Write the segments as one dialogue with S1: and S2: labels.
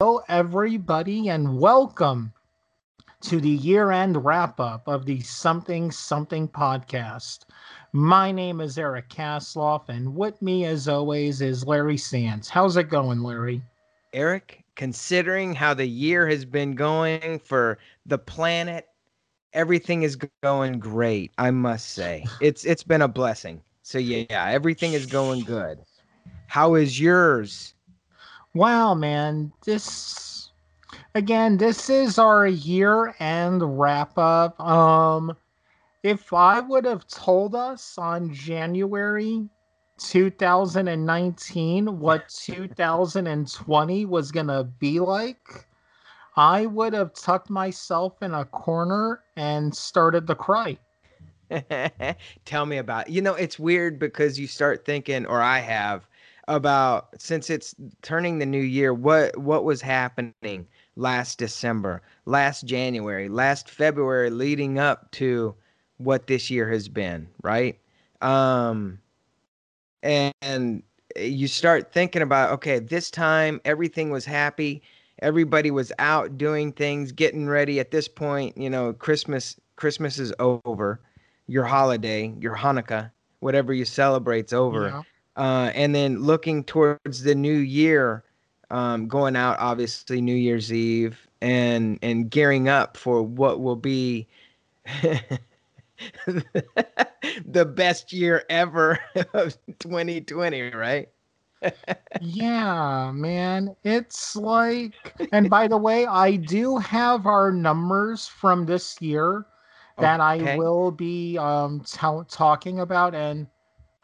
S1: Hello, everybody, and welcome to the year end wrap up of the Something Something podcast. My name is Eric Kasloff, and with me, as always, is Larry Sands. How's it going, Larry?
S2: Eric, considering how the year has been going for the planet, everything is going great, I must say. It's it's been a blessing. So yeah, everything is going good. How is yours?
S1: Wow, man, this again, this is our year end wrap up. Um, if I would have told us on January 2019 what 2020 was gonna be like, I would have tucked myself in a corner and started to cry.
S2: Tell me about. It. You know, it's weird because you start thinking, or I have, about since it's turning the new year what what was happening last december last january last february leading up to what this year has been right? Um and you start thinking about okay this time everything was happy everybody was out doing things getting ready at this point you know christmas christmas is over your holiday your hanukkah whatever you celebrate's over. Yeah uh, and then looking towards the new year, um, going out obviously New Year's Eve and and gearing up for what will be the best year ever of 2020, right?
S1: yeah, man. It's like, and by the way, I do have our numbers from this year that okay. I will be um t- talking about, and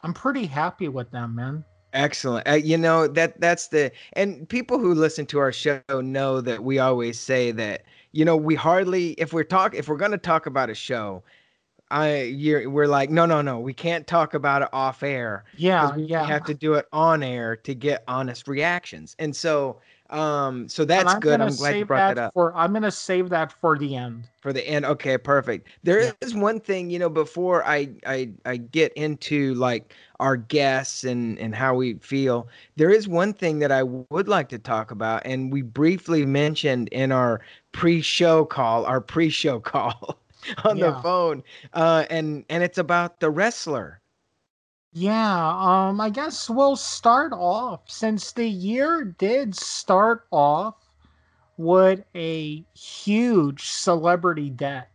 S1: I'm pretty happy with them, man.
S2: Excellent. Uh, you know that that's the and people who listen to our show know that we always say that you know we hardly if we're talk if we're going to talk about a show I you're we're like no no no we can't talk about it off air.
S1: Yeah,
S2: we
S1: yeah.
S2: have to do it on air to get honest reactions. And so um, so that's I'm good. I'm glad you brought that, that, up.
S1: For I'm gonna save that for the end.
S2: For the end. Okay, perfect. There yeah. is one thing, you know, before I I I get into like our guests and and how we feel. There is one thing that I would like to talk about, and we briefly mentioned in our pre-show call, our pre-show call on yeah. the phone, uh, and and it's about the wrestler.
S1: Yeah, um, I guess we'll start off since the year did start off with a huge celebrity debt.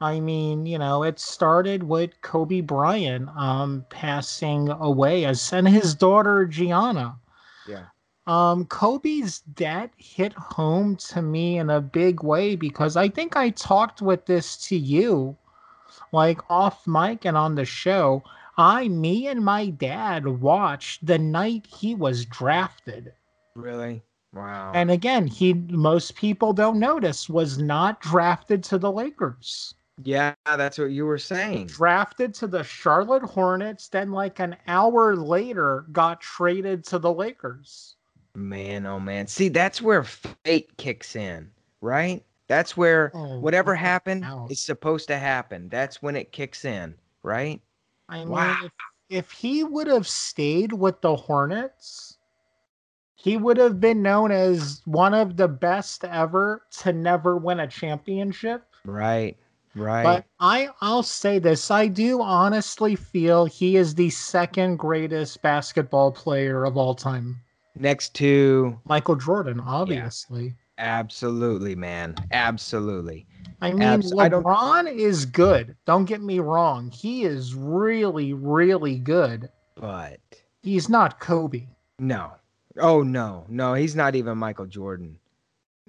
S1: I mean, you know, it started with Kobe Bryant um passing away as and his daughter Gianna.
S2: Yeah.
S1: Um Kobe's debt hit home to me in a big way because I think I talked with this to you like off mic and on the show I, me, and my dad watched the night he was drafted.
S2: Really? Wow.
S1: And again, he most people don't notice was not drafted to the Lakers.
S2: Yeah, that's what you were saying.
S1: Drafted to the Charlotte Hornets, then like an hour later got traded to the Lakers.
S2: Man, oh man. See, that's where fate kicks in, right? That's where oh, whatever happened is supposed to happen. That's when it kicks in, right?
S1: I mean, wow. if, if he would have stayed with the Hornets, he would have been known as one of the best ever to never win a championship.
S2: Right. Right.
S1: But I I'll say this, I do honestly feel he is the second greatest basketball player of all time.
S2: Next to
S1: Michael Jordan, obviously.
S2: Absolutely, man. Absolutely.
S1: I mean, Abs- LeBron I is good. Don't get me wrong. He is really, really good.
S2: But
S1: he's not Kobe.
S2: No. Oh no, no, he's not even Michael Jordan.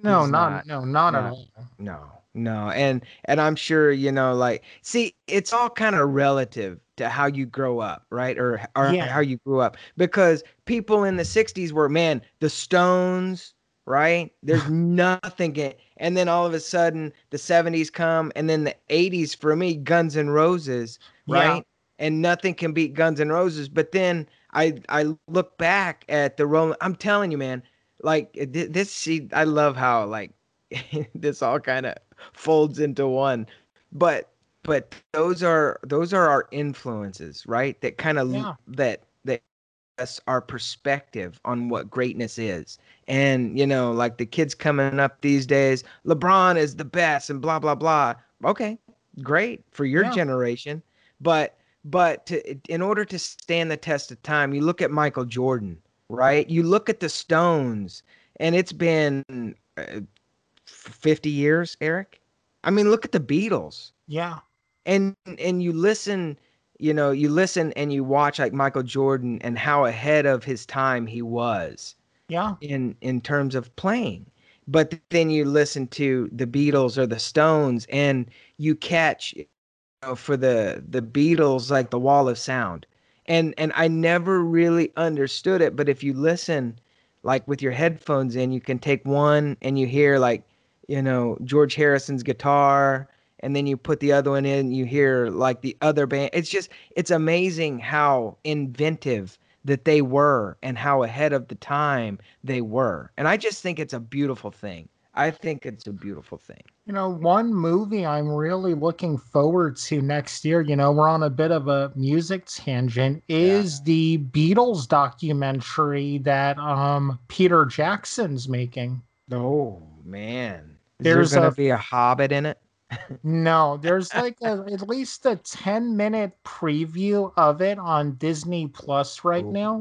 S1: No, he's not, not, no, not no, at all.
S2: No, no, and and I'm sure you know, like, see, it's all kind of relative to how you grow up, right, or or yeah. how you grew up, because people in the '60s were, man, the Stones, right? There's nothing. And then all of a sudden, the 70s come, and then the 80s for me, Guns N' Roses, right? Yeah. And nothing can beat Guns N' Roses. But then I I look back at the Rolling. I'm telling you, man, like eh, this. See, I love how like this all kind of folds into one. But but those are those are our influences, right? That kind of yeah. that our perspective on what greatness is. And, you know, like the kids coming up these days, LeBron is the best and blah, blah, blah. Okay, great for your yeah. generation. But, but to, in order to stand the test of time, you look at Michael Jordan, right? You look at the Stones, and it's been uh, 50 years, Eric. I mean, look at the Beatles.
S1: Yeah.
S2: And and you listen you know, you listen and you watch like Michael Jordan and how ahead of his time he was.
S1: Yeah.
S2: In in terms of playing. But then you listen to the Beatles or the Stones and you catch you know, for the the Beatles like the wall of sound. And and I never really understood it, but if you listen like with your headphones in, you can take one and you hear like, you know, George Harrison's guitar and then you put the other one in you hear like the other band. It's just it's amazing how inventive that they were and how ahead of the time they were. And i just think it's a beautiful thing. I think it's a beautiful thing.
S1: You know one movie i'm really looking forward to next year you know we're on a bit of a music tangent is yeah. the beatles documentary that um peter jackson's making.
S2: Oh man. There's there gonna a, be a hobbit in it
S1: no, there's like a, at least a 10 minute preview of it on Disney Plus right now.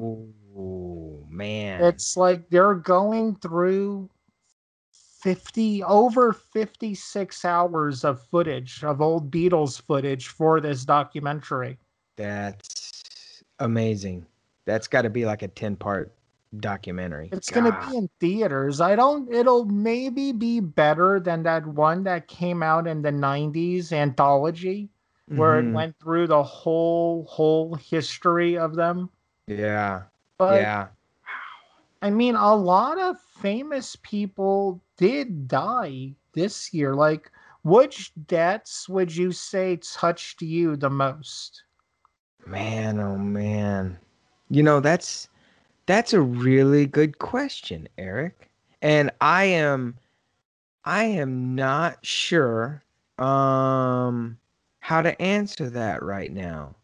S2: Oh, man.
S1: It's like they're going through 50 over 56 hours of footage of old Beatles footage for this documentary.
S2: That's amazing. That's got to be like a 10 part documentary.
S1: It's going to be in theaters. I don't it'll maybe be better than that one that came out in the 90s anthology where mm-hmm. it went through the whole whole history of them.
S2: Yeah. But, yeah.
S1: I mean a lot of famous people did die this year. Like which deaths would you say touched you the most?
S2: Man, oh man. You know, that's that's a really good question, Eric. And I am I am not sure um how to answer that right now.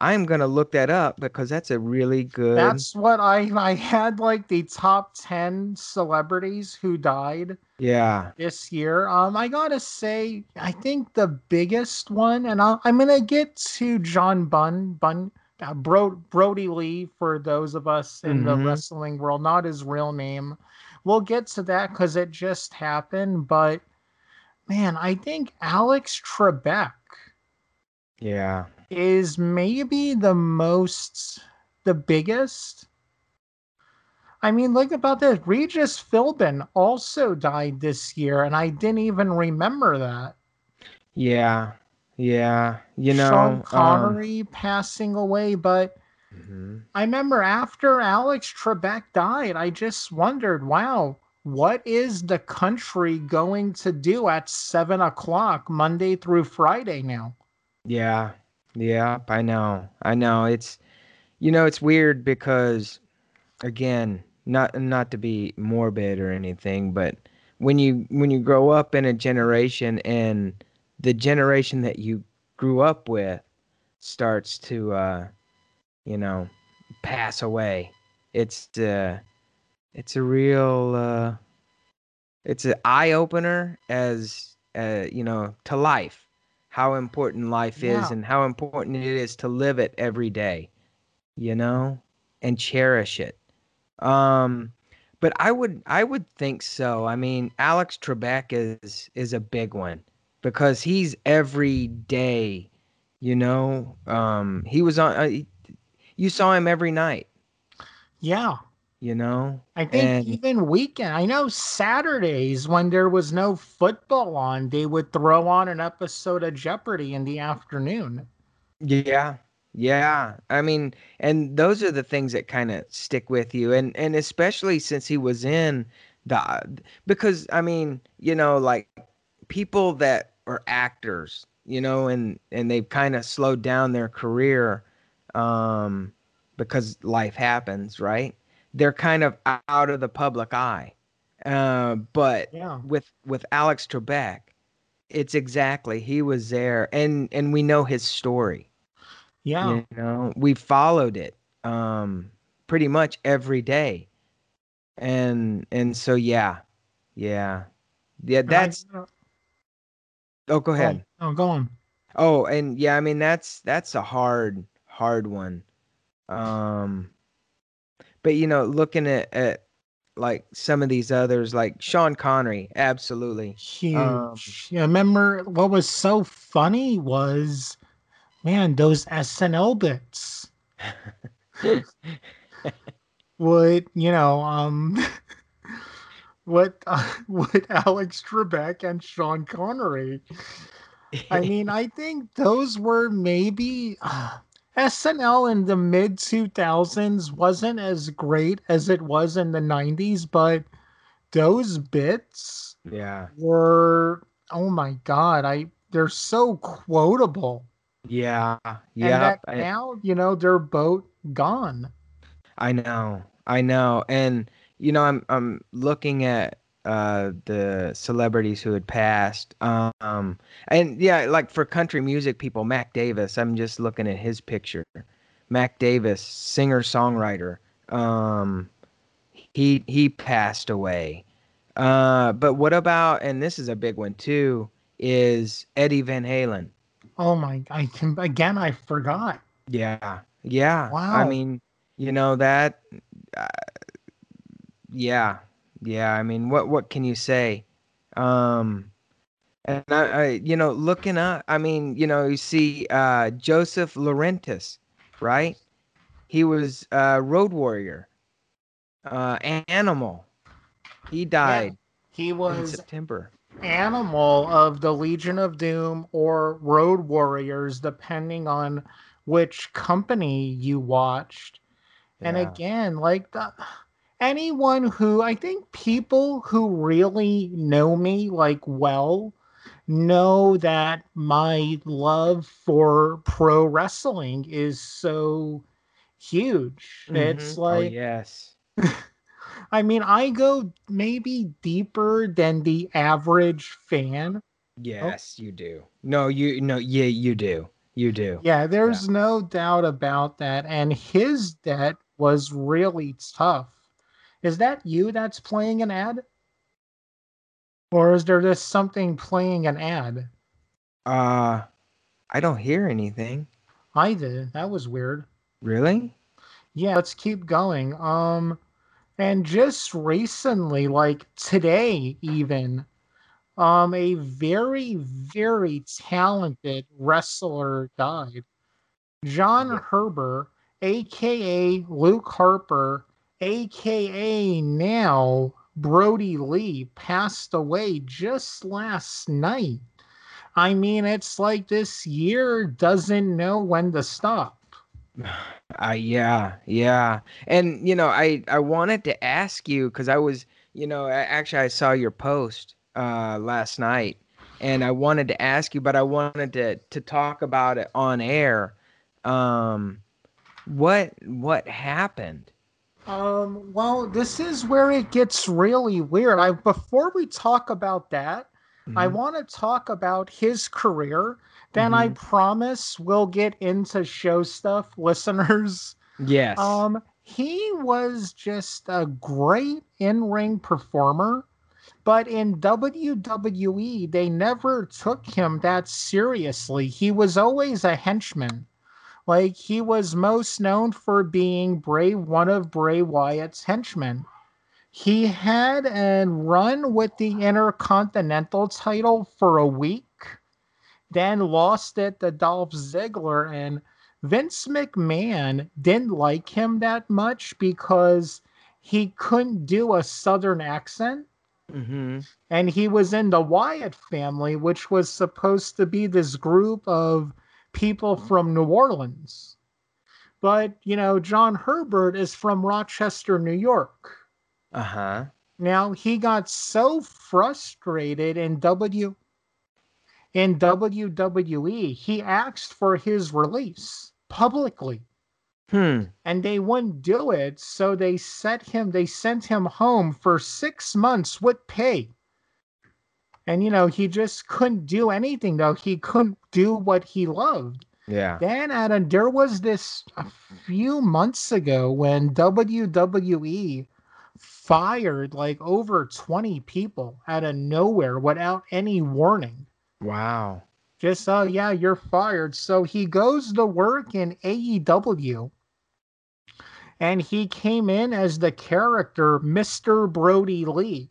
S2: I'm gonna look that up because that's a really good.
S1: That's what I I had like the top ten celebrities who died.
S2: Yeah.
S1: This year, um, I gotta say, I think the biggest one, and i am gonna get to John Bunn Bunn uh, Bro- Brodie Lee for those of us in mm-hmm. the wrestling world, not his real name. We'll get to that because it just happened. But man, I think Alex Trebek,
S2: yeah,
S1: is maybe the most, the biggest. I mean, look about this. Regis Philbin also died this year, and I didn't even remember that.
S2: Yeah, yeah, you know,
S1: Sean um, Connery um, passing away, but mm-hmm. I remember after Alex Trebek died, I just wondered, wow, what is the country going to do at seven o'clock Monday through Friday now?
S2: Yeah, yeah, I know, I know. It's, you know, it's weird because, again, not not to be morbid or anything, but when you when you grow up in a generation and the generation that you grew up with starts to uh you know pass away. It's uh it's a real uh it's an eye opener as uh you know to life how important life yeah. is and how important it is to live it every day you know and cherish it. Um but i would i would think so. I mean alex trebek is is a big one because he's every day, you know. Um, he was on. Uh, you saw him every night.
S1: Yeah.
S2: You know.
S1: I think and, even weekend. I know Saturdays when there was no football on, they would throw on an episode of Jeopardy in the afternoon.
S2: Yeah. Yeah, I mean, and those are the things that kind of stick with you, and and especially since he was in the, because I mean, you know, like people that are actors, you know, and and they've kind of slowed down their career um, because life happens, right? They're kind of out of the public eye. Uh, but yeah. with with Alex Trebek, it's exactly he was there, and and we know his story.
S1: Yeah,
S2: you know, we followed it um, pretty much every day. And and so yeah. Yeah. Yeah, that's Oh, go ahead.
S1: Oh, go on.
S2: Oh, and yeah, I mean that's that's a hard hard one. Um but you know, looking at, at like some of these others, like Sean Connery, absolutely
S1: huge. Um, yeah, remember what was so funny was, man, those SNL bits. would you know? Um, what uh, what Alex Trebek and Sean Connery. I mean, I think those were maybe. Uh, SNL in the mid 2000s wasn't as great as it was in the 90s, but those bits
S2: yeah
S1: were oh my god, I they're so quotable.
S2: Yeah. Yeah.
S1: Now, you know, they're both gone.
S2: I know. I know. And you know, I'm I'm looking at uh, the celebrities who had passed. Um, and yeah, like for country music people, Mac Davis. I'm just looking at his picture. Mac Davis, singer songwriter. Um, he he passed away. Uh, but what about? And this is a big one too. Is Eddie Van Halen?
S1: Oh my! I can again. I forgot.
S2: Yeah, yeah.
S1: Wow.
S2: I mean, you know that. Uh, yeah, yeah, I mean, what what can you say? Um, and I, I, you know, looking up, I mean, you know, you see uh, Joseph Laurinaitis, right? He was uh, Road Warrior, uh, Animal. He died.
S1: Yeah, he was
S2: in September.
S1: Animal of the Legion of Doom or Road Warriors, depending on which company you watched. Yeah. And again, like the anyone who I think people who really know me like well know that my love for pro wrestling is so huge. Mm-hmm. It's oh, like
S2: oh, yes.
S1: I mean, I go maybe deeper than the average fan.
S2: Yes, oh. you do. No, you no, yeah, you do. You do.
S1: Yeah, there's yeah. no doubt about that. And his debt was really tough is that you that's playing an ad? Or is there just something playing an ad?
S2: Uh, I don't hear anything.
S1: I did. That was weird.
S2: Really?
S1: Yeah, let's keep going. Um, and just recently, like today, even, um, a very, very talented wrestler died. John. Huber, aka Luke Harper, aka now Brodie Lee, passed away just last night. I mean, it's like this year doesn't know when to stop.
S2: Uh, yeah, yeah. And, you know, I, I wanted to ask you because I was, you know, actually, I saw your post uh, last night and I wanted to ask you, but I wanted to, to talk about it on air. Um, what, what happened?
S1: Um, well, this is where it gets really weird. I before we talk about that, mm-hmm. I want to talk about his career. Then mm-hmm. I promise we'll get into show stuff, listeners.
S2: Yes.
S1: Um, he was just a great in-ring performer, but in WWE they never took him that seriously. He was always a henchman. Like he was most known for being Bray, one of Bray Wyatt's henchmen. He had a run with the Intercontinental title for a week, then lost it to Dolph Ziggler, and Vince McMahon didn't like him that much because he couldn't do a Southern accent.
S2: Mm-hmm.
S1: And he was in the Wyatt family, which was supposed to be this group of people from New Orleans. But, you know, John Herbert is from Rochester, New York.
S2: Uh huh.
S1: Now, he got so frustrated in W in WWE, he asked for his release publicly.
S2: Hmm.
S1: And they wouldn't do it, so they set him they sent him home for 6 months with pay. And you know, he just couldn't do anything though. He couldn't do what he loved.
S2: Yeah.
S1: Then Adam, there was this a few months ago when WWE fired like over 20 people out of nowhere without any warning.
S2: Wow.
S1: Just oh yeah, you're fired. So he goes to work in AEW. And he came in as the character Mr. Brodie Lee.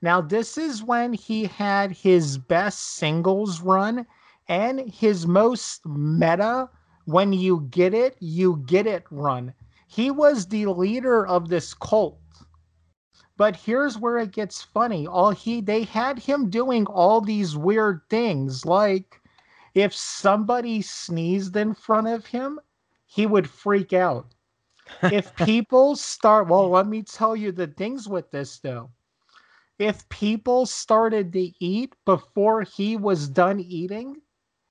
S1: Now, this is when he had his best singles run and his most meta, when you get it, you get it run. He was the leader of this cult. But here's where it gets funny. All he they had him doing all these weird things like if somebody sneezed in front of him, he would freak out. if people start well, let me tell you the things with this though if people started to eat before he was done eating,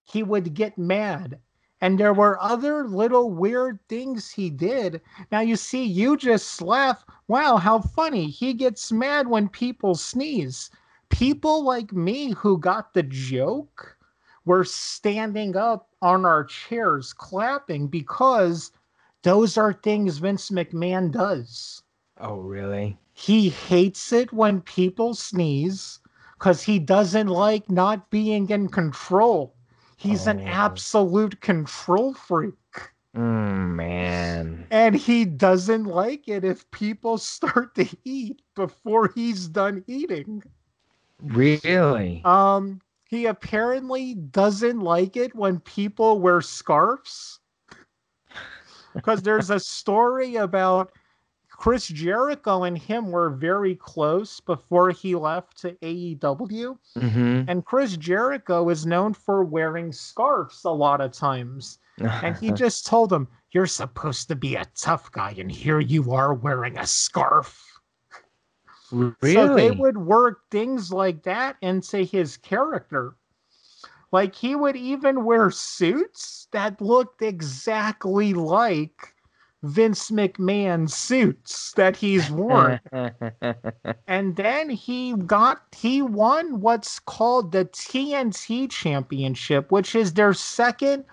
S1: he would get mad. And there were other little weird things he did. Now, you see, you just laugh. Wow, how funny. He gets mad when people sneeze. People like me who got the joke were standing up on our chairs clapping because those are things Vince McMahon does.
S2: Oh, really?
S1: He hates it when people sneeze because he doesn't like not being in control. He's oh. an absolute control freak.
S2: Mm, man.
S1: And he doesn't like it if people start to eat before he's done eating.
S2: Really?
S1: Um, he apparently doesn't like it when people wear scarves. Because there's a story about Chris Jericho and him were very close before he left to AEW.
S2: Mm-hmm.
S1: And Chris Jericho is known for wearing scarves a lot of times. and he just told him, You're supposed to be a tough guy, and here you are wearing a scarf.
S2: Really?
S1: So they would work things like that into his character. Like he would even wear suits that looked exactly like Vince McMahon suits that he's worn. and then he got he won what's called the TNT championship, which is their second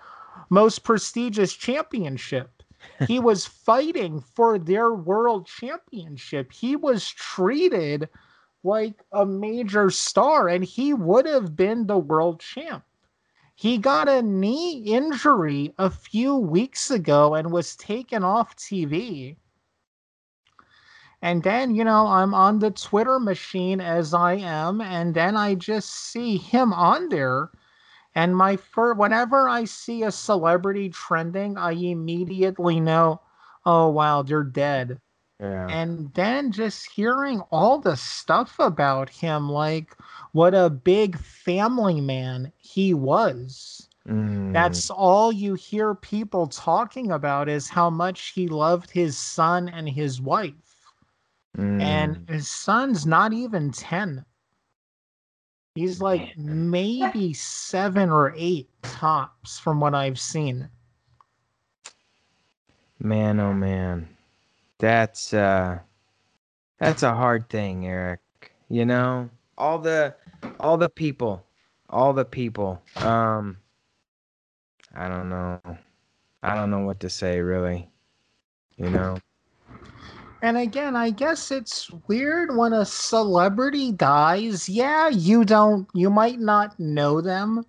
S1: most prestigious championship. He was fighting for their world championship. He was treated like a major star and he would have been the world champ. He got a knee injury a few weeks ago and was taken off TV. And then, you know, I'm on the Twitter machine as I am, and then I just see him on there. And my fir- whenever I see a celebrity trending, I immediately know, oh wow, they're dead.
S2: Yeah.
S1: And then just hearing all the stuff about him, like what a big family man he was.
S2: Mm.
S1: That's all you hear people talking about is how much he loved his son and his wife.
S2: Mm.
S1: And his son's not even 10. He's like maybe seven or eight tops from what I've seen.
S2: Man, oh man that's uh that's a hard thing, Eric. You know, all the all the people, all the people. Um I don't know. I don't know what to say really. You know.
S1: And again, I guess it's weird when a celebrity dies. Yeah, you don't you might not know them,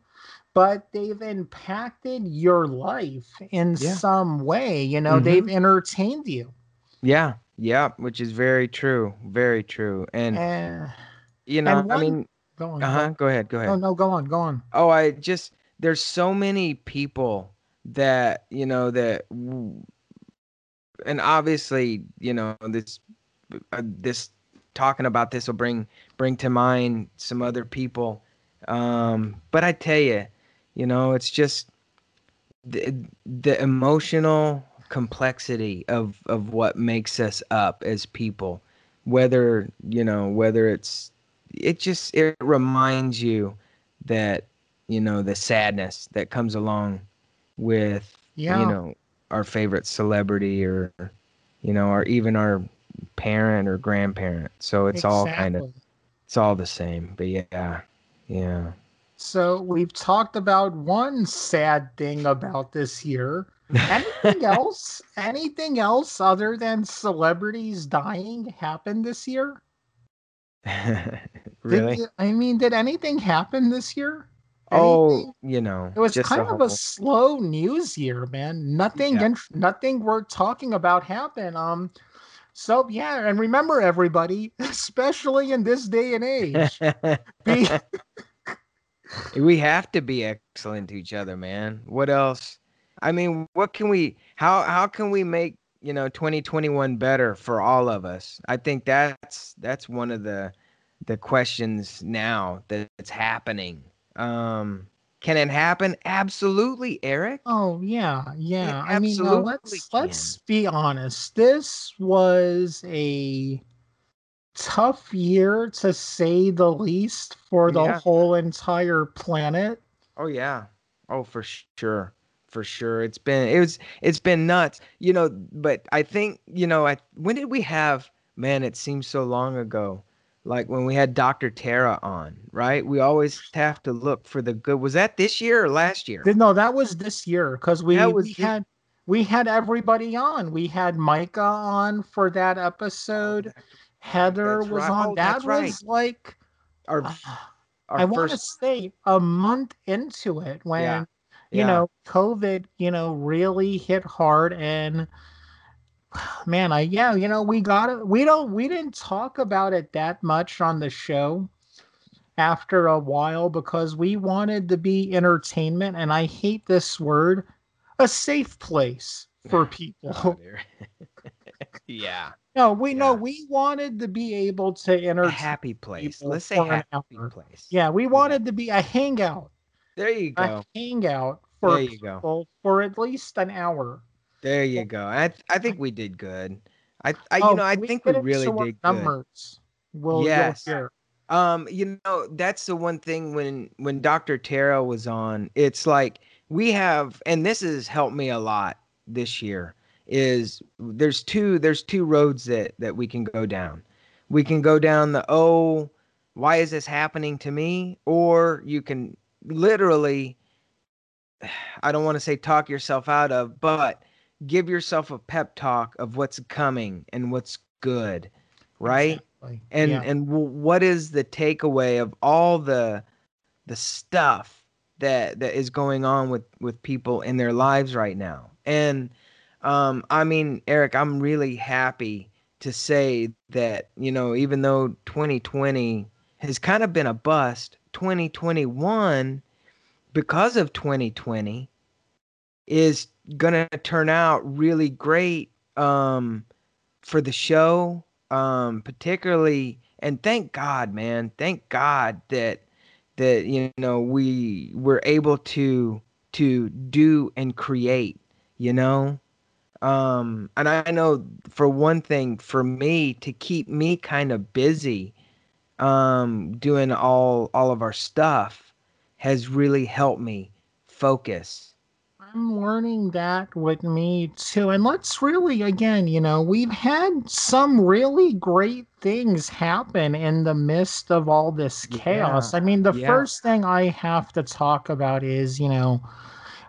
S1: but they've impacted your life in yeah. some way. You know, mm-hmm. they've entertained you.
S2: Yeah, yeah, which is very true, very true. And
S1: uh,
S2: you know,
S1: one,
S2: I mean,
S1: go on.
S2: Uh huh. Go ahead. Go ahead.
S1: No, no, go on. Go on.
S2: Oh, I just there's so many people that you know that, and obviously, you know, this uh, this talking about this will bring bring to mind some other people. Um, but I tell you, you know, it's just the the emotional complexity of of what makes us up as people whether you know whether it's it just it reminds you that you know the sadness that comes along with yeah. you know our favorite celebrity or you know or even our parent or grandparent so it's exactly. all kind of it's all the same but yeah yeah
S1: So we've talked about one sad thing about this year. Anything else? Anything else other than celebrities dying happen this year?
S2: really?
S1: Did, I mean, did anything happen this year?
S2: Oh, you know,
S1: It was kind of a slow news year, man. Nothing,
S2: Yeah.
S1: int- nothing worth talking about happened. Um, so yeah, and remember, everybody, especially in this day and age, be
S2: we have to be excellent to each other, man. What else? I mean, what can we how how can we make, you know, 2021 better for all of us? I think that's that's one of the the questions now that's happening. Um can it happen? Absolutely, Eric.
S1: Oh yeah, yeah. I mean,
S2: absolutely
S1: let's let's be honest. This was a tough year to say the least for the
S2: Yeah.
S1: whole entire planet.
S2: Oh yeah. Oh for sure. For sure. It's been it was it's been nuts. You know, but I think, you know, I when did we have man, it seems so long ago. Like when we had Dr. Tara on, right? We always have to look for the good. Was that this year or last year?
S1: No, that was this year because we, we
S2: this-
S1: had we had everybody on. We had Micah on for that episode. Heather
S2: That's
S1: was
S2: right.
S1: on.
S2: Oh,
S1: that was
S2: right.
S1: like
S2: Our, our
S1: I want to say a month into it when
S2: Yeah,
S1: you
S2: yeah.
S1: know COVID, you know, really hit hard and man, I yeah, you know, we got it. We don't we didn't talk about it that much on the show after a while because we wanted to be entertainment and I hate this word, a safe place for people.
S2: Oh, yeah.
S1: No, we no,
S2: Yeah.
S1: we wanted to be able to
S2: A
S1: entertain.
S2: happy place. Let's say happy place.
S1: Yeah, we wanted to be a hangout,
S2: There you go.
S1: a hangout for
S2: There you go.
S1: for at least an hour.
S2: There you go. I th- I think we did good. I I
S1: Oh,
S2: you know I
S1: we
S2: think we really did good.
S1: numbers. We'll,
S2: Yes. Um, you know, that's the one thing when when Dr. Tara was on, it's like we have and this has helped me a lot this year is there's two there's two roads that that we can go down. We can go down the oh, why is this happening to me? Or you can literally I don't want to say talk yourself out of, but give yourself a pep talk of what's coming and what's good, right?
S1: Exactly.
S2: and
S1: Yeah.
S2: and w- what is the takeaway of all the the stuff that that is going on with with people in their lives right now and um i mean eric i'm really happy to say that you know even though 2020 has kind of been a bust 2021 because of 2020 is gonna turn out really great um for the show um particularly and thank god man thank god that that you know we were able to to do and create you know? Um and i know for one thing for me to keep me kind of busy um doing all all of our stuff has really helped me focus
S1: I'm learning that with me too. And let's really, again, you know, we've had some really great things happen in the midst of all this chaos.
S2: Yeah,
S1: I mean, the
S2: yeah.
S1: first thing I have to talk about is, you know,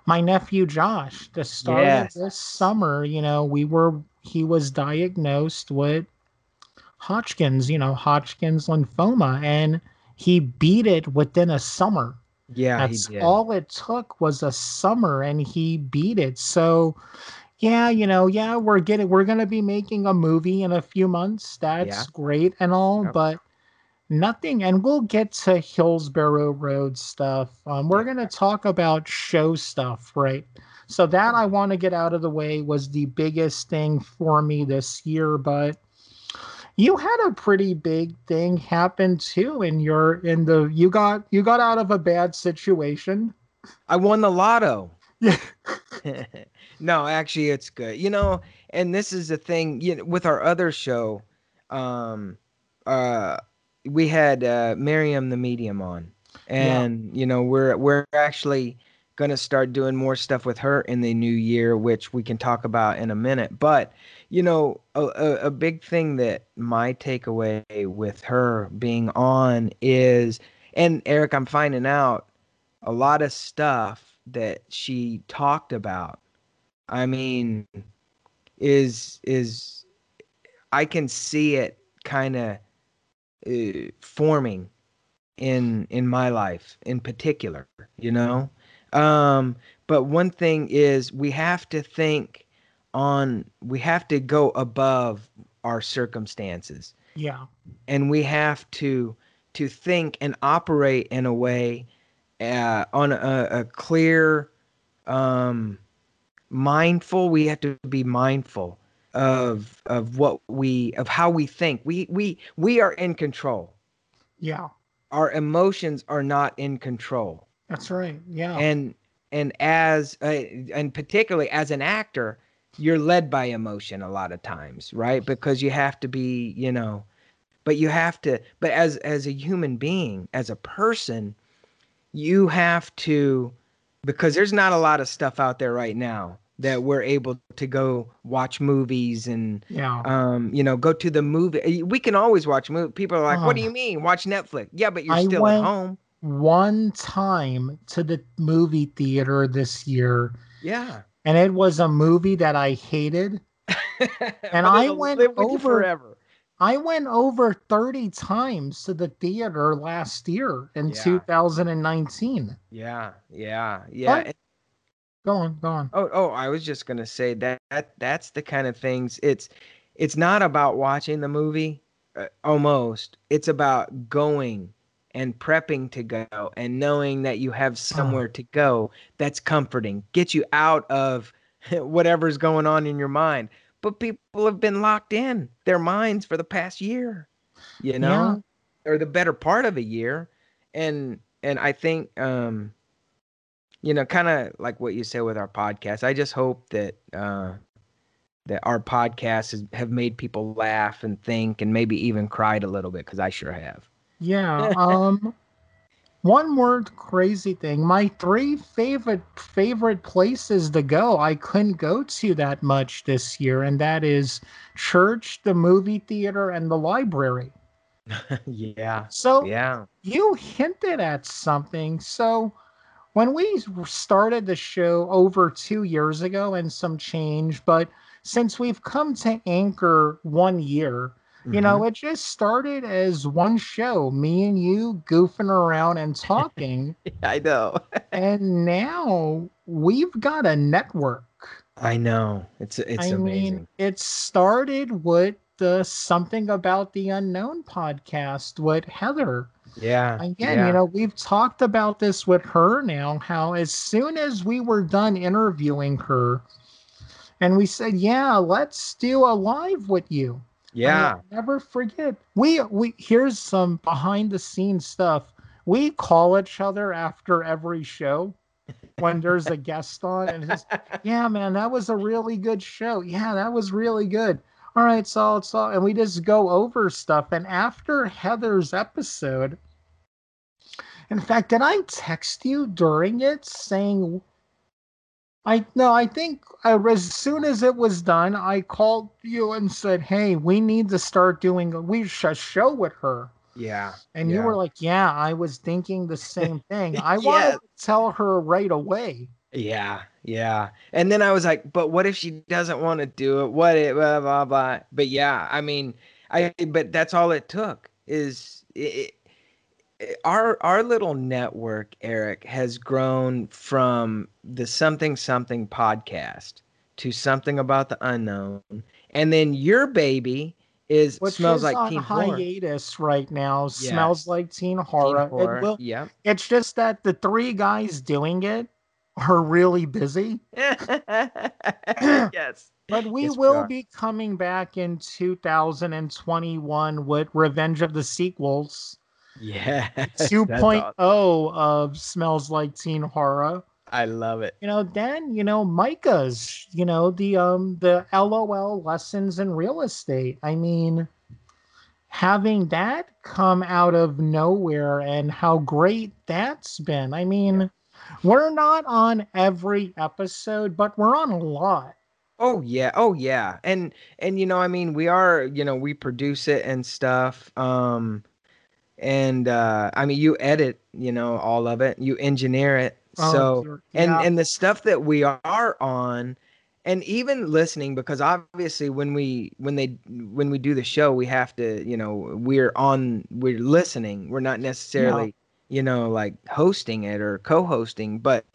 S1: my nephew Josh. The start
S2: Yes.
S1: of this summer, you know, we were, he was diagnosed with Hodgkin's, you know, Hodgkin's lymphoma, and he beat it within a summer.
S2: yeah
S1: That's
S2: he did
S1: all it took was a summer and he beat it. So yeah, you know, yeah, we're getting we're gonna be making a movie in a few months. That's
S2: Yeah.
S1: great and all,
S2: Yep.
S1: but nothing and we'll get to Hillsborough Road stuff. Um, we're gonna talk about show stuff, right? So that I want to get out of the way was the biggest thing for me this year, but you had a pretty big thing happen too in your in the you got you got out of a bad situation
S2: I won the lotto.
S1: Yeah.
S2: no, actually, it's good. You know, and this is the thing. You know, with our other show, um, uh, we had uh, Miriam the medium on, and you know, we're we're actually gonna start doing more stuff with her in the new year, which we can talk about in a minute. But you know, a, a, a big thing that my takeaway with her being on is, and Eric, I'm finding out a lot of stuff that she talked about i mean is is i can see it kind of uh, forming in in my life in particular you know um but one thing is we have to think on we have to go above our circumstances
S1: Yeah.
S2: and we have to to think and operate in a way uh, on a, a clear um mindful we have to be mindful of of what we of how we think we we we are in control
S1: Yeah.
S2: our emotions are not in control
S1: That's right. Yeah.
S2: and and as uh, and particularly as an actor you're led by emotion a lot of times right because you have to be you know but you have to but as as a human being as a person you have to because there's not a lot of stuff out there right now that we're able to go watch movies and
S1: yeah.
S2: um you know go to the movie we can always watch movie people are like what do you mean watch netflix yeah but you're
S1: I
S2: still
S1: went-
S2: at home
S1: One time to the movie theater this year,
S2: yeah
S1: and it was a movie that I hated.
S2: and
S1: I went over-
S2: forever.
S1: I went over 30 times to the theater last year in
S2: Yeah.
S1: 2019.
S2: Yeah, yeah, yeah. And-
S1: Go on, go on.
S2: Oh, oh, I was just gonna say that, that that's the kind of things. It's it's not about watching the movie, uh, almost. It's about going and prepping to go and knowing that you have somewhere to go that's comforting, get you out of whatever's going on in your mind. But people have been locked in their minds for the past year, you know, or the better part of a year, and and I think um you know, kind of like what you said with our podcast. I just hope that uh, that our podcasts has, have made people laugh and think, and maybe even cried a little bit because I sure have.
S1: Yeah. Um one more crazy thing. My three favorite favorite places to go I couldn't go to that much this year, and that is church, the movie theater, and the library.
S2: yeah,
S1: So
S2: yeah,
S1: you hinted at something. So when we started the show over two years ago and some change, but since we've come to anchor one year, you know, it just started as one show, me and you goofing around and talking.
S2: Mhm. I know,
S1: and now we've got a network.
S2: I know. It's it's
S1: I
S2: amazing.
S1: mean, it started with the Something About the Unknown podcast with Heather.
S2: yeah,
S1: Again,
S2: yeah.
S1: you know, we've talked about this with her now, how as soon as we were done interviewing her, and we said, Yeah, let's do a live with you.
S2: Yeah,
S1: never forget. We we here's some behind the scenes stuff. We call each other after every show when there's a guest on, and just, yeah, man, that was a really good show. Yeah, that was really good. All right, so it's all, and we just go over stuff. And after Heather's episode, in fact, did I text you during it saying? I no, I think uh, as soon as it was done, I called you and said, "Hey, we need to start doing we sh- a show with her."
S2: yeah.
S1: And you were like, "Yeah, I was thinking the same thing. I
S2: Yes.
S1: wanted to tell her right away."
S2: Yeah, yeah. And then I was like, but what if she doesn't want to do it? What it blah blah blah. But yeah, I mean, I but that's all it took is it, Eh, our our little network, Eric, has grown from the something something podcast to something about the unknown, and then your baby is
S1: Which
S2: smells
S1: is
S2: like
S1: on
S2: Teen Horror.
S1: hiatus right now. Smells like teen
S2: Teen
S1: horror. It will-
S2: Yep.
S1: it's just that the three guys doing it are really busy.
S2: yes.
S1: But we
S2: Yes,
S1: will
S2: are.
S1: be coming back in 2021 with Revenge of the Sequels
S2: Yeah.
S1: 2.0 of Smells Like Teen Horror.
S2: I love it.
S1: You know, then, you know, Micah's, you know, the um the LOL lessons in real estate. I mean, having that come out of nowhere and how great that's been. I mean, we're not on every episode, but we're on a lot.
S2: Oh yeah, oh yeah. And and you know, I mean, we are, you know, we produce it and stuff. Um and uh, I mean, you edit, you know, all of it. You engineer it.
S1: Oh,
S2: so
S1: dear.
S2: and
S1: Yeah.
S2: and the stuff that we are on, and even listening, because obviously when we when they when we do the show, we have to, you know, we're on, we're listening. We're not necessarily, you know, like hosting it or co-hosting, but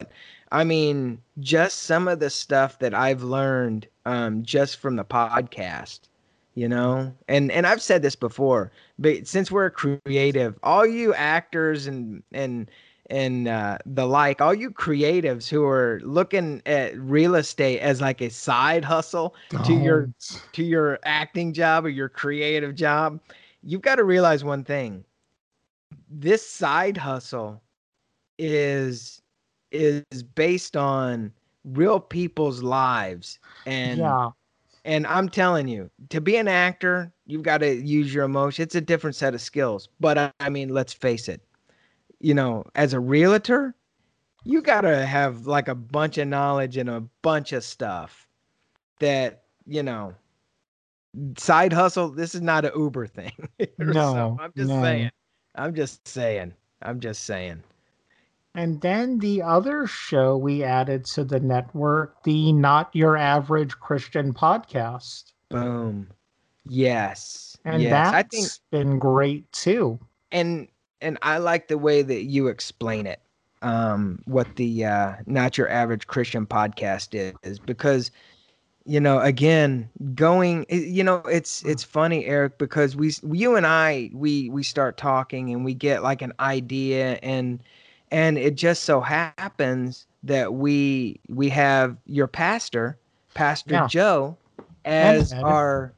S2: I mean, just some of the stuff that I've learned um, just from the podcast, you know, and and I've said this before, but since we're creative, all you actors and and and uh, the like, all you creatives who are looking at real estate as like a side hustle to your to your acting job or your creative job, you've got to realize one thing. This side hustle is is based on real people's lives and
S1: yeah.
S2: and I'm telling you, to be an actor, you've got to use your emotion. It's a different set of skills. But I, mean, let's face it. You know, as a realtor, you got to have like a bunch of knowledge and a bunch of stuff that, you know, side hustle, this is not an Uber thing.
S1: No,
S2: so. I'm just
S1: no.
S2: saying. I'm just saying. I'm just saying.
S1: And then the other show we added to the network, the Not Your Average Christian podcast.
S2: Boom. Yes.
S1: And
S2: yes.
S1: that's
S2: I think
S1: been great too.
S2: and and I like the way that you explain it. Um, what the uh, not your average Christian podcast is, because you know again going you know it's it's funny Eric because we you and I we we start talking and we get like an idea and and it just so happens that we we have your pastor Pastor
S1: Yeah.
S2: Joe as our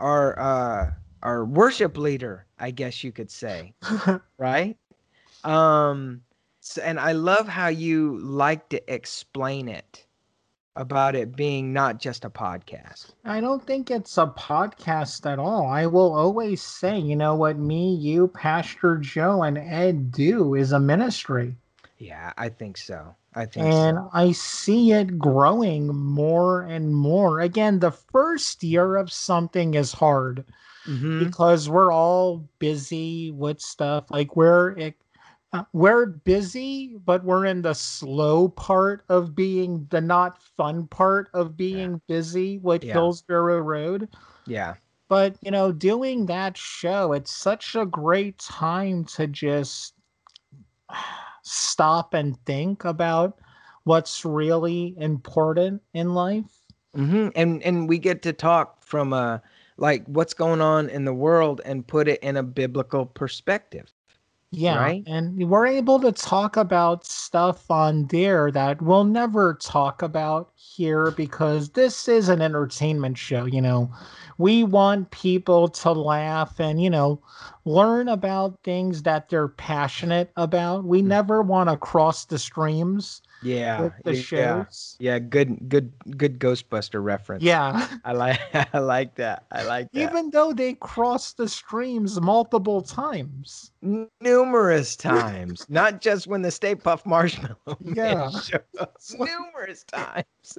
S2: our uh our worship leader I guess you could say right? Um, so, and I love how you like to explain it about it being not just a podcast.
S1: I don't think it's a podcast at all. I will always say, you know what me, you, Pastor Joe, and Ed do is a ministry.
S2: Yeah, I think so. I think
S1: And
S2: so.
S1: I see it growing more and more. Again, the first year of something is hard
S2: Mhm.
S1: because we're all busy with stuff. Like we're it, uh, we're busy, but we're in the slow part of being the not fun part of being busy with
S2: Yeah.
S1: Hillsborough Road.
S2: Yeah.
S1: But you know, doing that show, it's such a great time to just stop and think about what's really important in life.
S2: hmm And and we get to talk from a like what's going on in the world and put it in a biblical perspective.
S1: Yeah,
S2: Right?
S1: and we're able to talk about stuff on there that we'll never talk about here because this is an entertainment show, you know. We want people to laugh and, you know, learn about things that they're passionate about. We
S2: Mm.
S1: never want to cross the streams
S2: Yeah.
S1: the
S2: yeah.
S1: shows.
S2: Yeah, good good good Ghostbuster reference.
S1: Yeah.
S2: I like I like that. I like that.
S1: Even though they crossed the streams multiple times.
S2: N- numerous times, not just when the Stay Puft Marshmallow
S1: Yeah.
S2: shows. Numerous times.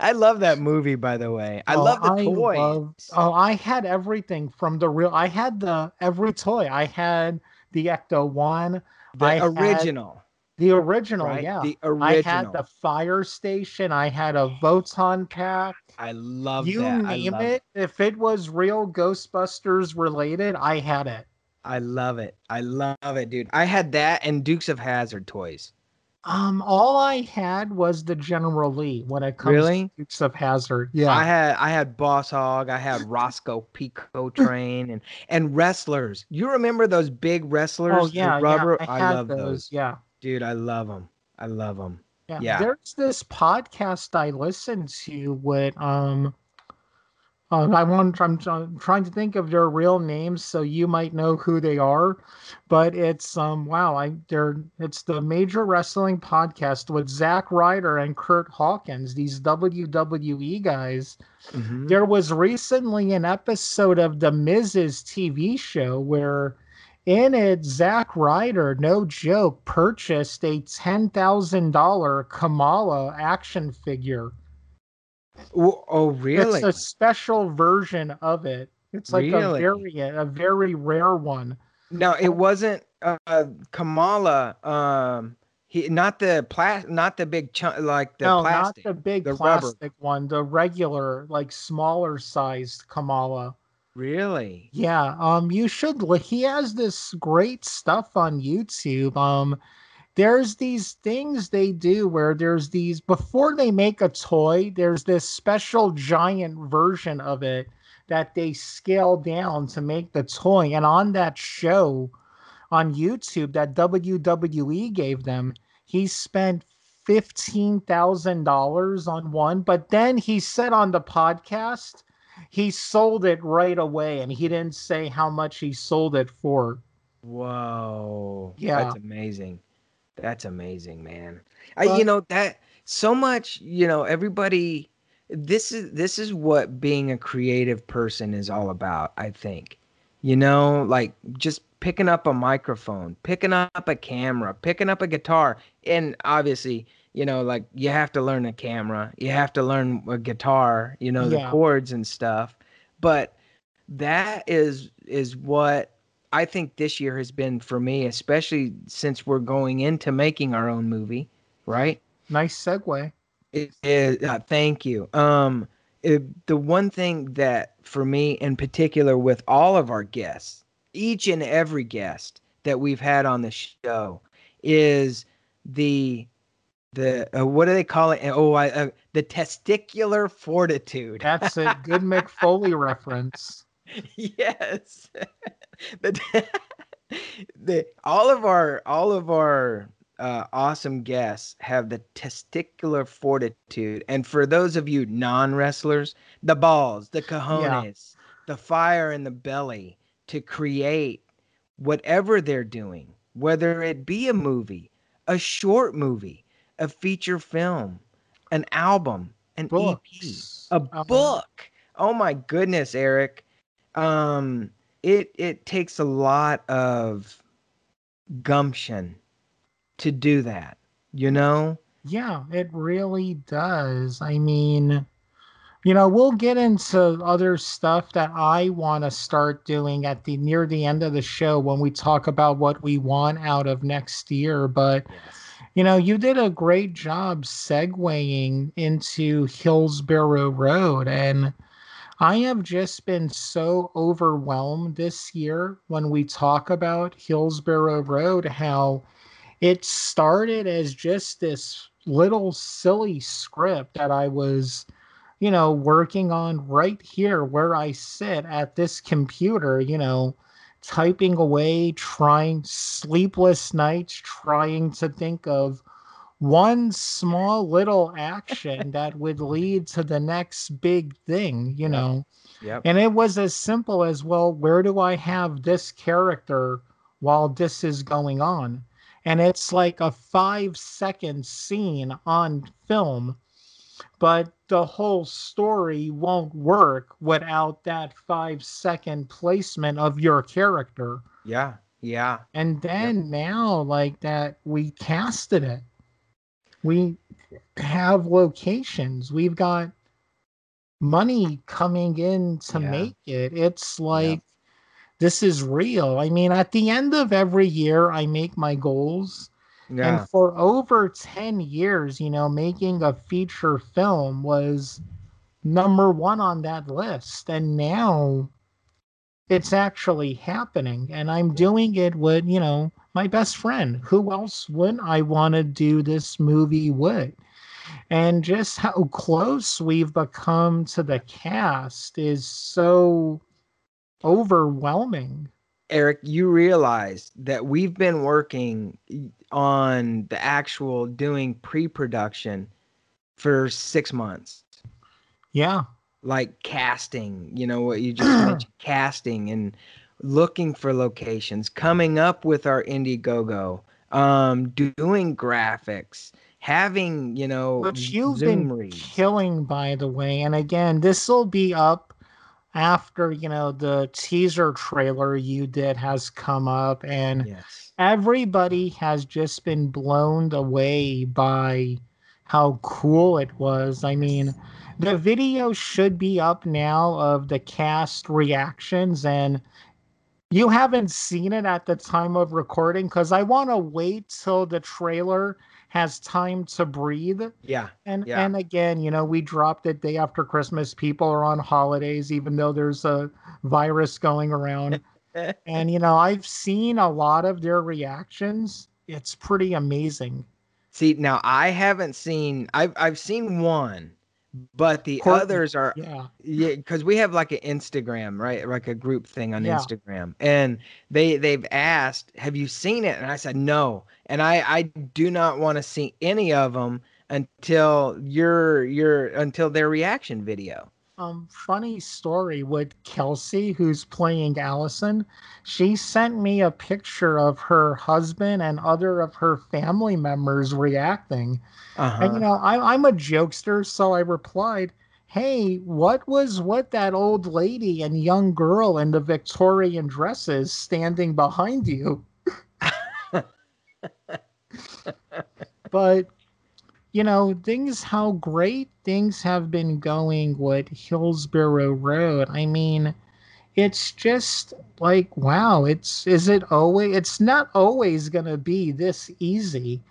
S2: I love that movie, by the way. I
S1: Oh,
S2: love the
S1: I
S2: toys.
S1: love- oh, I had everything from the real. I had the every toy. I had the Ecto One,
S2: the
S1: I had
S2: original,
S1: the original.
S2: right?
S1: Yeah,
S2: The original.
S1: I had the fire station. I had a proton pack.
S2: I love
S1: you
S2: that. I
S1: name
S2: love
S1: it. If it was real Ghostbusters related, I had it.
S2: I love it. I love it, dude. I had that and Dukes of Hazzard toys.
S1: Um, all I had was the General Lee when it comes
S2: Really?
S1: to Dukes of Hazzard. Yeah,
S2: I had I had Boss Hogg, I had Roscoe Pico Train and and wrestlers. You remember those big wrestlers?
S1: oh yeah,
S2: rubber.
S1: yeah. I had
S2: love
S1: those.
S2: those.
S1: Yeah.
S2: Dude, I love them. I love them.
S1: Yeah.
S2: Yeah.
S1: There's this podcast I listen to with um uh, I want I'm, I'm trying to think of their real names so you might know who they are, but it's um wow I they're it's the Major Wrestling Podcast with Zack Ryder and Kurt Hawkins these WWE guys.
S2: Mhm.
S1: There was recently an episode of the Miz's TV show where in it Zack Ryder, no joke, purchased a ten thousand dollar Kamala action figure.
S2: Oh, really?
S1: It's a special version of it. It's like
S2: Really?
S1: a variant, a very rare one.
S2: No, it wasn't uh, Kamala. Um, he not the plastic, not the big chunk, like the
S1: no,
S2: plastic,
S1: not the big
S2: the rubber.
S1: plastic one, the regular, like smaller sized Kamala.
S2: Really?
S1: Yeah, um, you should. li- He has this great stuff on YouTube. Um, there's these things they do where there's these before they make a toy. There's this special giant version of it that they scale down to make the toy, and on that show on YouTube that WWE gave them, he spent fifteen thousand dollars on one. But then he said on the podcast he sold it right away and he didn't say how much he sold it for.
S2: Whoa.
S1: Yeah.
S2: That's amazing. That's amazing, man. I, you know that so much, you know, everybody this is this is what being a creative person is all about, I think. You know, like just picking up a microphone, picking up a camera, picking up a guitar, and obviously, you know, like you have to learn a camera, you have to learn a guitar, you know, the
S1: Yeah.
S2: chords and stuff. But that is is what I think this year has been for me, especially since we're going into making our own movie, right?
S1: Nice segue.
S2: It is. Uh, thank you. Um, it, the one thing that for me in particular, with all of our guests, each and every guest that we've had on the show, is the the uh, what do they call it? Oh, I, uh, the testicular fortitude.
S1: That's a good Mick Foley reference.
S2: yes the, the all of our all of our uh, awesome guests have the testicular fortitude and for those of you non-wrestlers the balls the cojones the fire in the belly to create whatever they're doing whether it be a movie a short movie a feature film an album an ep a
S1: Uh-huh.
S2: book. Oh my goodness eric. Um it it takes a lot of gumption to do that you know?
S1: Yeah, it really does. I mean, you know, we'll get into other stuff that I want to start doing at the near the end of the show when we talk about what we want out of next year, but you know, you did a great job segueing into Hillsborough Road. And I have just been so overwhelmed this year when we talk about Hillsborough Road, how it started as just this little silly script that I was, you know, working on right here where I sit at this computer, you know, typing away, trying sleepless nights, trying to think of one small little action that would lead to the next big thing, you know.
S2: yep
S1: And it was as simple as, well, where do I have this character while this is going on? And it's like a five second scene on film, but the whole story won't work without that five second placement of your character.
S2: yeah yeah
S1: And then now, like that, we casted it. We have locations. We've got money coming in to
S2: Yeah.
S1: make it. It's like this is real. I mean, at the end of every year, I make my goals.
S2: Yeah
S1: And for over 10 years, you know, making a feature film was number one on that list. And now it's actually happening. And I'm doing it with, you know, my best friend. Who else would I want to do this movie with? And just how close we've become to the cast is so overwhelming.
S2: Eric, you realize that we've been working on the actual doing pre-production for six months.
S1: Yeah.
S2: Like casting, you know what you just mentioned, casting and looking for locations, coming up with our Indiegogo, um, doing graphics, having, you know,
S1: which you've
S2: Zoom
S1: been
S2: reads.
S1: killing by the way and again this will be up after you know the teaser trailer you did has come up and
S2: Yes.
S1: everybody has just been blown away by how cool it was i mean the video should be up now of the cast reactions and You haven't seen it at the time of recording because I want to wait till the trailer has time to breathe.
S2: Yeah.
S1: And
S2: Yeah.
S1: and again, you know, we dropped it day after Christmas. People are on holidays, even though there's a virus going around. and you know, I've seen a lot of their reactions. It's pretty amazing.
S2: See, now I haven't seen I've I've seen one, but the
S1: Courtney,
S2: others are
S1: Yeah.
S2: yeah, because we have like an Instagram, right? Like a group thing on
S1: Yeah.
S2: Instagram. And they they've asked, Have you seen it? And I said no. And I I do not want to see any of them until your your until their reaction video.
S1: Um, funny story with Kelsey, who's playing Allison. She sent me a picture of her husband and other of her family members reacting.
S2: Uh-huh.
S1: And you know, I, I'm a jokester, so I replied, "Hey, what was what that old lady and young girl in the Victorian dresses standing behind you?" but you know, things how great things have been going with Hillsborough Road. I mean, it's just like wow, it's is it always it's not always gonna be this easy.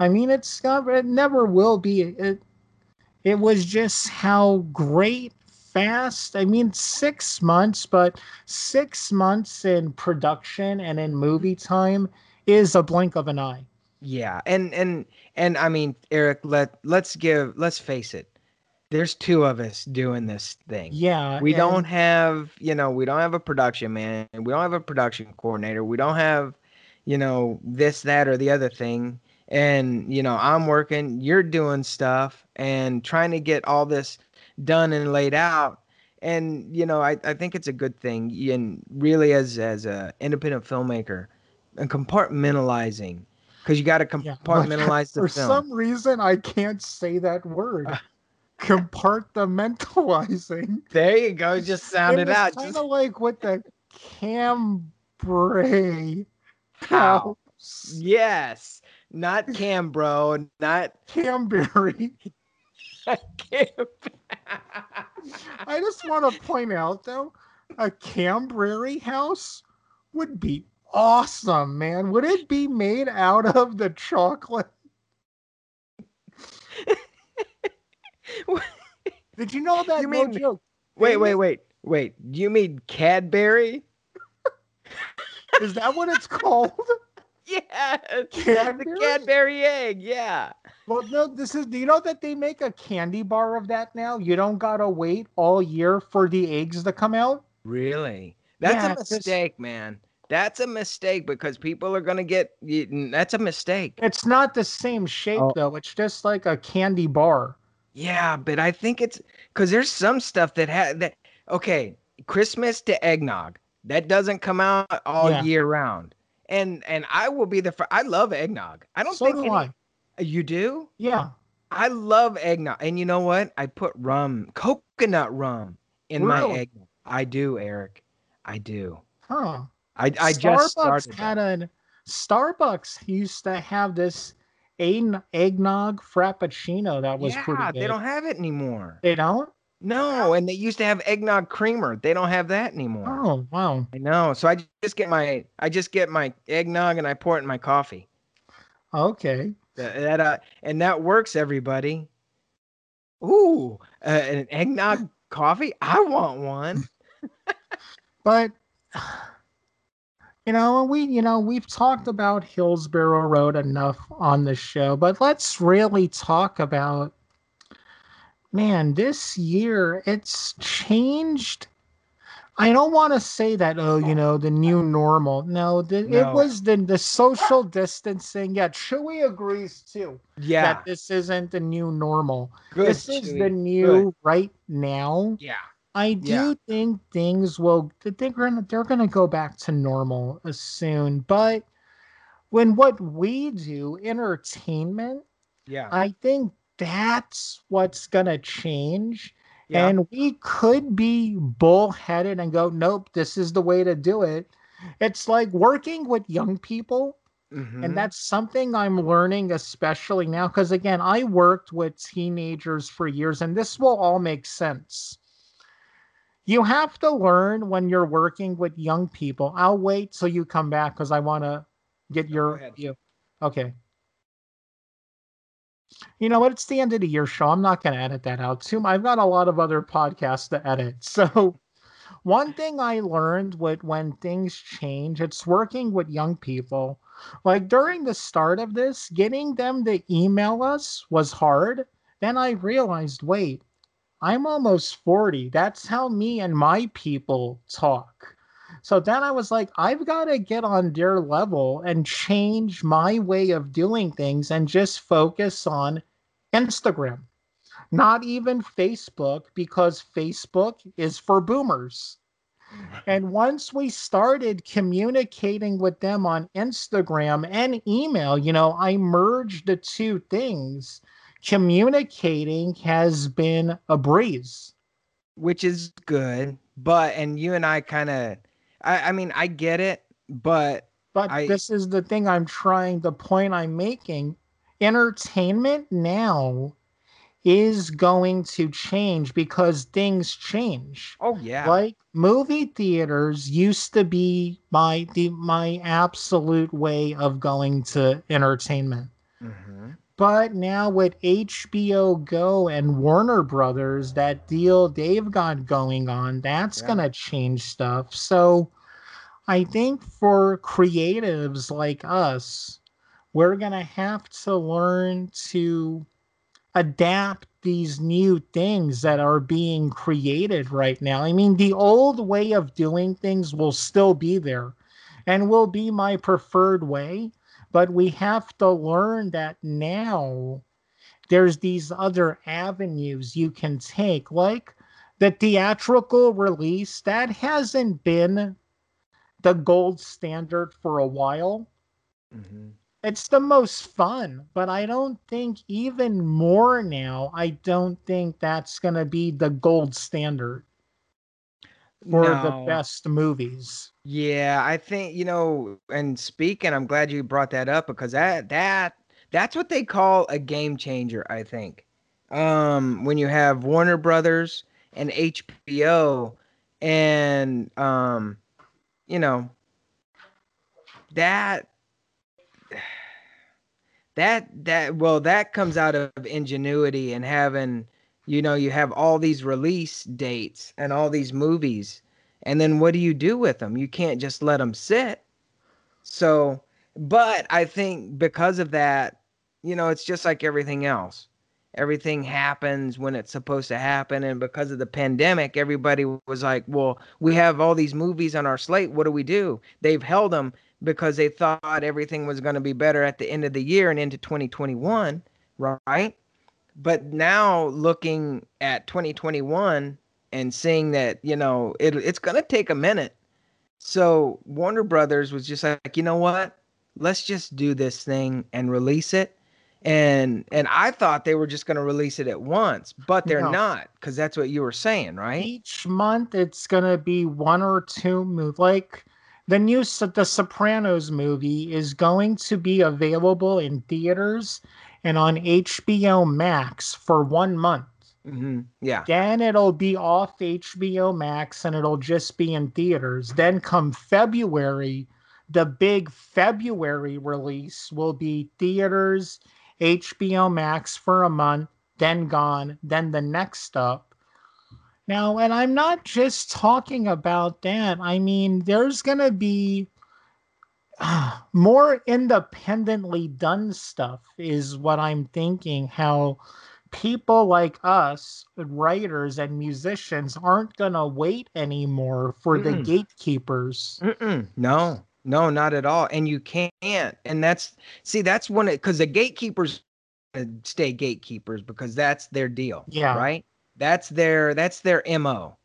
S1: I mean, it's not, it never will be. It, it was just how great, fast. I mean, six months, but six months in production and in movie time is a blink of an eye.
S2: Yeah, and and and I mean, Eric, let let's give let's face it. There's two of us doing this thing.
S1: Yeah,
S2: We
S1: and-
S2: don't have, you know, we don't have a production man. We don't have a production coordinator. We don't have, you know, this, that, or the other thing. And, you know, I'm working, you're doing stuff and trying to get all this done and laid out. And, you know, I, I think it's a good thing. And really as as a independent filmmaker and compartmentalizing. Because you got to
S1: Yeah.
S2: compartmentalize the
S1: For
S2: film.
S1: some reason, I can't say that word.
S2: Uh.
S1: Compartmentalizing.
S2: there you go. Just sound it, out.
S1: Kind
S2: Just
S1: of like with the Cambrai house.
S2: Yes. Not Cambro, not
S1: Camberry.
S2: Cam.
S1: I just want to point out though, a Cambrary house would be awesome, man. Would it be made out of the chocolate? Did you know that?
S2: You
S1: no
S2: mean-
S1: joke.
S2: wait, wait, wait, wait. Do you mean Cadbury?
S1: Is that what it's called?
S2: Yeah, the
S1: Cadbury?
S2: Egg. Yeah.
S1: Well, no, this is. Do you know that they make a candy bar of that now? You don't gotta wait all year for the eggs to come out.
S2: Really? That's
S1: Yeah,
S2: a mistake, man. That's a mistake because people are gonna get. y- That's a mistake.
S1: It's not the same shape
S2: Oh.
S1: though. It's just like a candy bar.
S2: Yeah, but I think it's because there's some stuff that had that. Okay, Christmas to eggnog that doesn't come out all
S1: Yeah.
S2: year round, and and I will be the. fir- I love eggnog. I don't
S1: so
S2: think
S1: do
S2: any-
S1: I.
S2: you do.
S1: Yeah.
S2: I love eggnog, and you know what? I put rum, coconut rum, in my
S1: Really?
S2: eggnog. I do, Eric. I do.
S1: Huh.
S2: I I just
S1: Starbucks had
S2: that.
S1: an Starbucks used to have this egg- eggnog frappuccino that was
S2: yeah,
S1: pretty good.
S2: they don't have it anymore.
S1: They don't?
S2: No, and they used to have eggnog creamer. They don't have that anymore.
S1: Oh wow.
S2: I know. So I just get my I just get my eggnog and I pour it in my coffee.
S1: Okay.
S2: That, that uh, and that works, everybody. Ooh, uh, an eggnog coffee. I want one.
S1: But you know, we you know, we've talked about Hillsborough Road enough on the show, but let's really talk about man, this year it's changed. I don't want to say that, oh, you know, the new normal. No, the,
S2: No.
S1: it was the, the social distancing. Yeah, Chewy agrees too
S2: Yeah,
S1: that this isn't the new normal.
S2: good.
S1: this is
S2: Chewy.
S1: the new right now.
S2: Yeah.
S1: I do
S2: Yeah.
S1: think things will they're gonna they're gonna go back to normal uh, soon. But when what we do, entertainment,
S2: Yeah.
S1: I think that's what's gonna change.
S2: yeah.
S1: And we could be bullheaded and go, nope, this is the way to do it. It's like working with young people
S2: Mhm.
S1: and that's something I'm learning, especially now, because again, I worked with teenagers for years, and this will all make sense. You have to learn when you're working with young people. I'll wait till you come back because I want to get your view. Okay. You know what? It's the end of the year show. I'm not going to edit that out too. I've got a lot of other podcasts to edit. So, one thing I learned with when things change, it's working with young people. Like during the start of this, getting them to email us was hard. Then I realized, wait, I'm almost 40. That's how me and my people talk. So then I was like, I've got to get on their level and change my way of doing things and just focus on Instagram, not even Facebook, because Facebook is for boomers. And once we started communicating with them on Instagram and email, you know, I merged the two things communicating has been a breeze.
S2: Which is good. But, and you and I kind of, I, I mean, I get it, but.
S1: But
S2: I,
S1: this is the thing I'm trying, the point I'm making. Entertainment now is going to change because things change.
S2: Oh yeah.
S1: Like movie theaters used to be my the my absolute way of going to entertainment. Mm-hmm. But now with HBO Go and Warner Brothers, that deal they've got going on, that's yeah. going to change stuff. So I think for creatives like us, we're going to have to learn to adapt these new things that are being created right now. I mean, the old way of doing things will still be there and will be my preferred way but we have to learn that now there's these other avenues you can take, like the theatrical release that hasn't been the gold standard for a while. Mm-hmm. It's the most fun, but I don't think even more now, I don't think that's going to be the gold standard for no. the best movies.
S2: Yeah, I think you know. And speaking, I'm glad you brought that up because that that that's what they call a game changer. I think um, when you have Warner Brothers and HBO, and um, you know that that that well that comes out of ingenuity and having you know you have all these release dates and all these movies and then what do you do with them? You can't just let them sit. So, but I think because of that, you know, it's just like everything else. Everything happens when it's supposed to happen. And because of the pandemic, everybody was like, well, we have all these movies on our slate. What do we do? They've held them because they thought everything was going to be better at the end of the year and into 2021, right? But now looking at 2021, and seeing that you know it, it's going to take a minute. So warner brothers was just like you know what? Let's just do this thing and release it. And and i thought they were just going to release it at once but they're no. not because that's what you were saying right?
S1: Each month it's going to be one or two movies like the new the sopranos movie is going to be available in theaters and on hbo max for one month
S2: Mm-hmm. Yeah.
S1: Then it'll be off HBO Max and it'll just be in theaters. Then come February, the big February release will be theaters, HBO Max for a month, then gone, then the next up. Now, and I'm not just talking about that. I mean, there's going to be more independently done stuff, is what I'm thinking. How people like us, writers and musicians, aren't going to wait anymore for Mm-mm. the mm. gatekeepers.
S2: Mm-mm. No, no, not at all. And you can't. And that's, see, that's one, because the gatekeepers stay gatekeepers because that's their deal.
S1: Yeah.
S2: Right? That's their, that's their MO.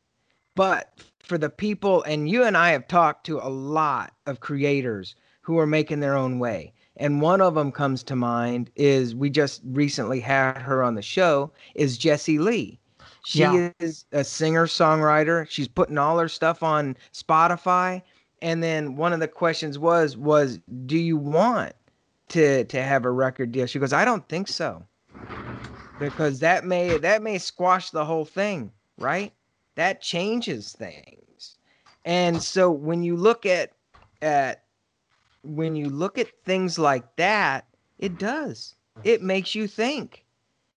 S2: But for the people, and you and I have talked to a lot of creators who are making their own way and one of them comes to mind is we just recently had her on the show is Jessie Lee. She yeah. is a singer songwriter. She's putting all her stuff on Spotify. And then one of the questions was was do you want to to have a record deal? She goes, I don't think so. Because that may that may squash the whole thing, right? that changes things. And so when you look at at when you look at things like that, it does. It makes you think.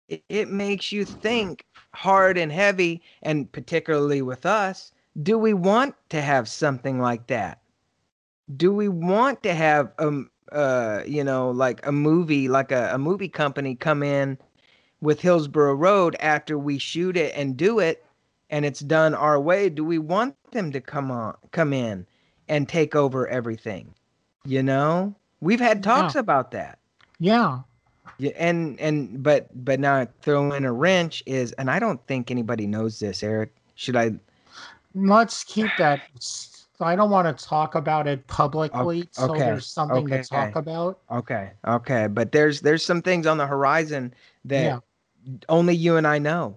S2: It, it makes you think hard and heavy, and particularly with us, do we want to have something like that? Do we want to have um uh you know like a movie like a, a movie company come in with Hillsborough Road after we shoot it and do it and it's done our way, do we want them to come on come in and take over everything? You know? We've had talks
S1: Yeah.
S2: about that.
S1: Yeah.
S2: Yeah, and and but but now throw in a wrench is and I don't think anybody knows this, Eric. Should I
S1: Let's keep that. I don't want to talk about it publicly,
S2: okay.
S1: so there's something
S2: okay.
S1: to talk about.
S2: Okay, okay. But there's there's some things on the horizon that
S1: Yeah.
S2: only you and I know.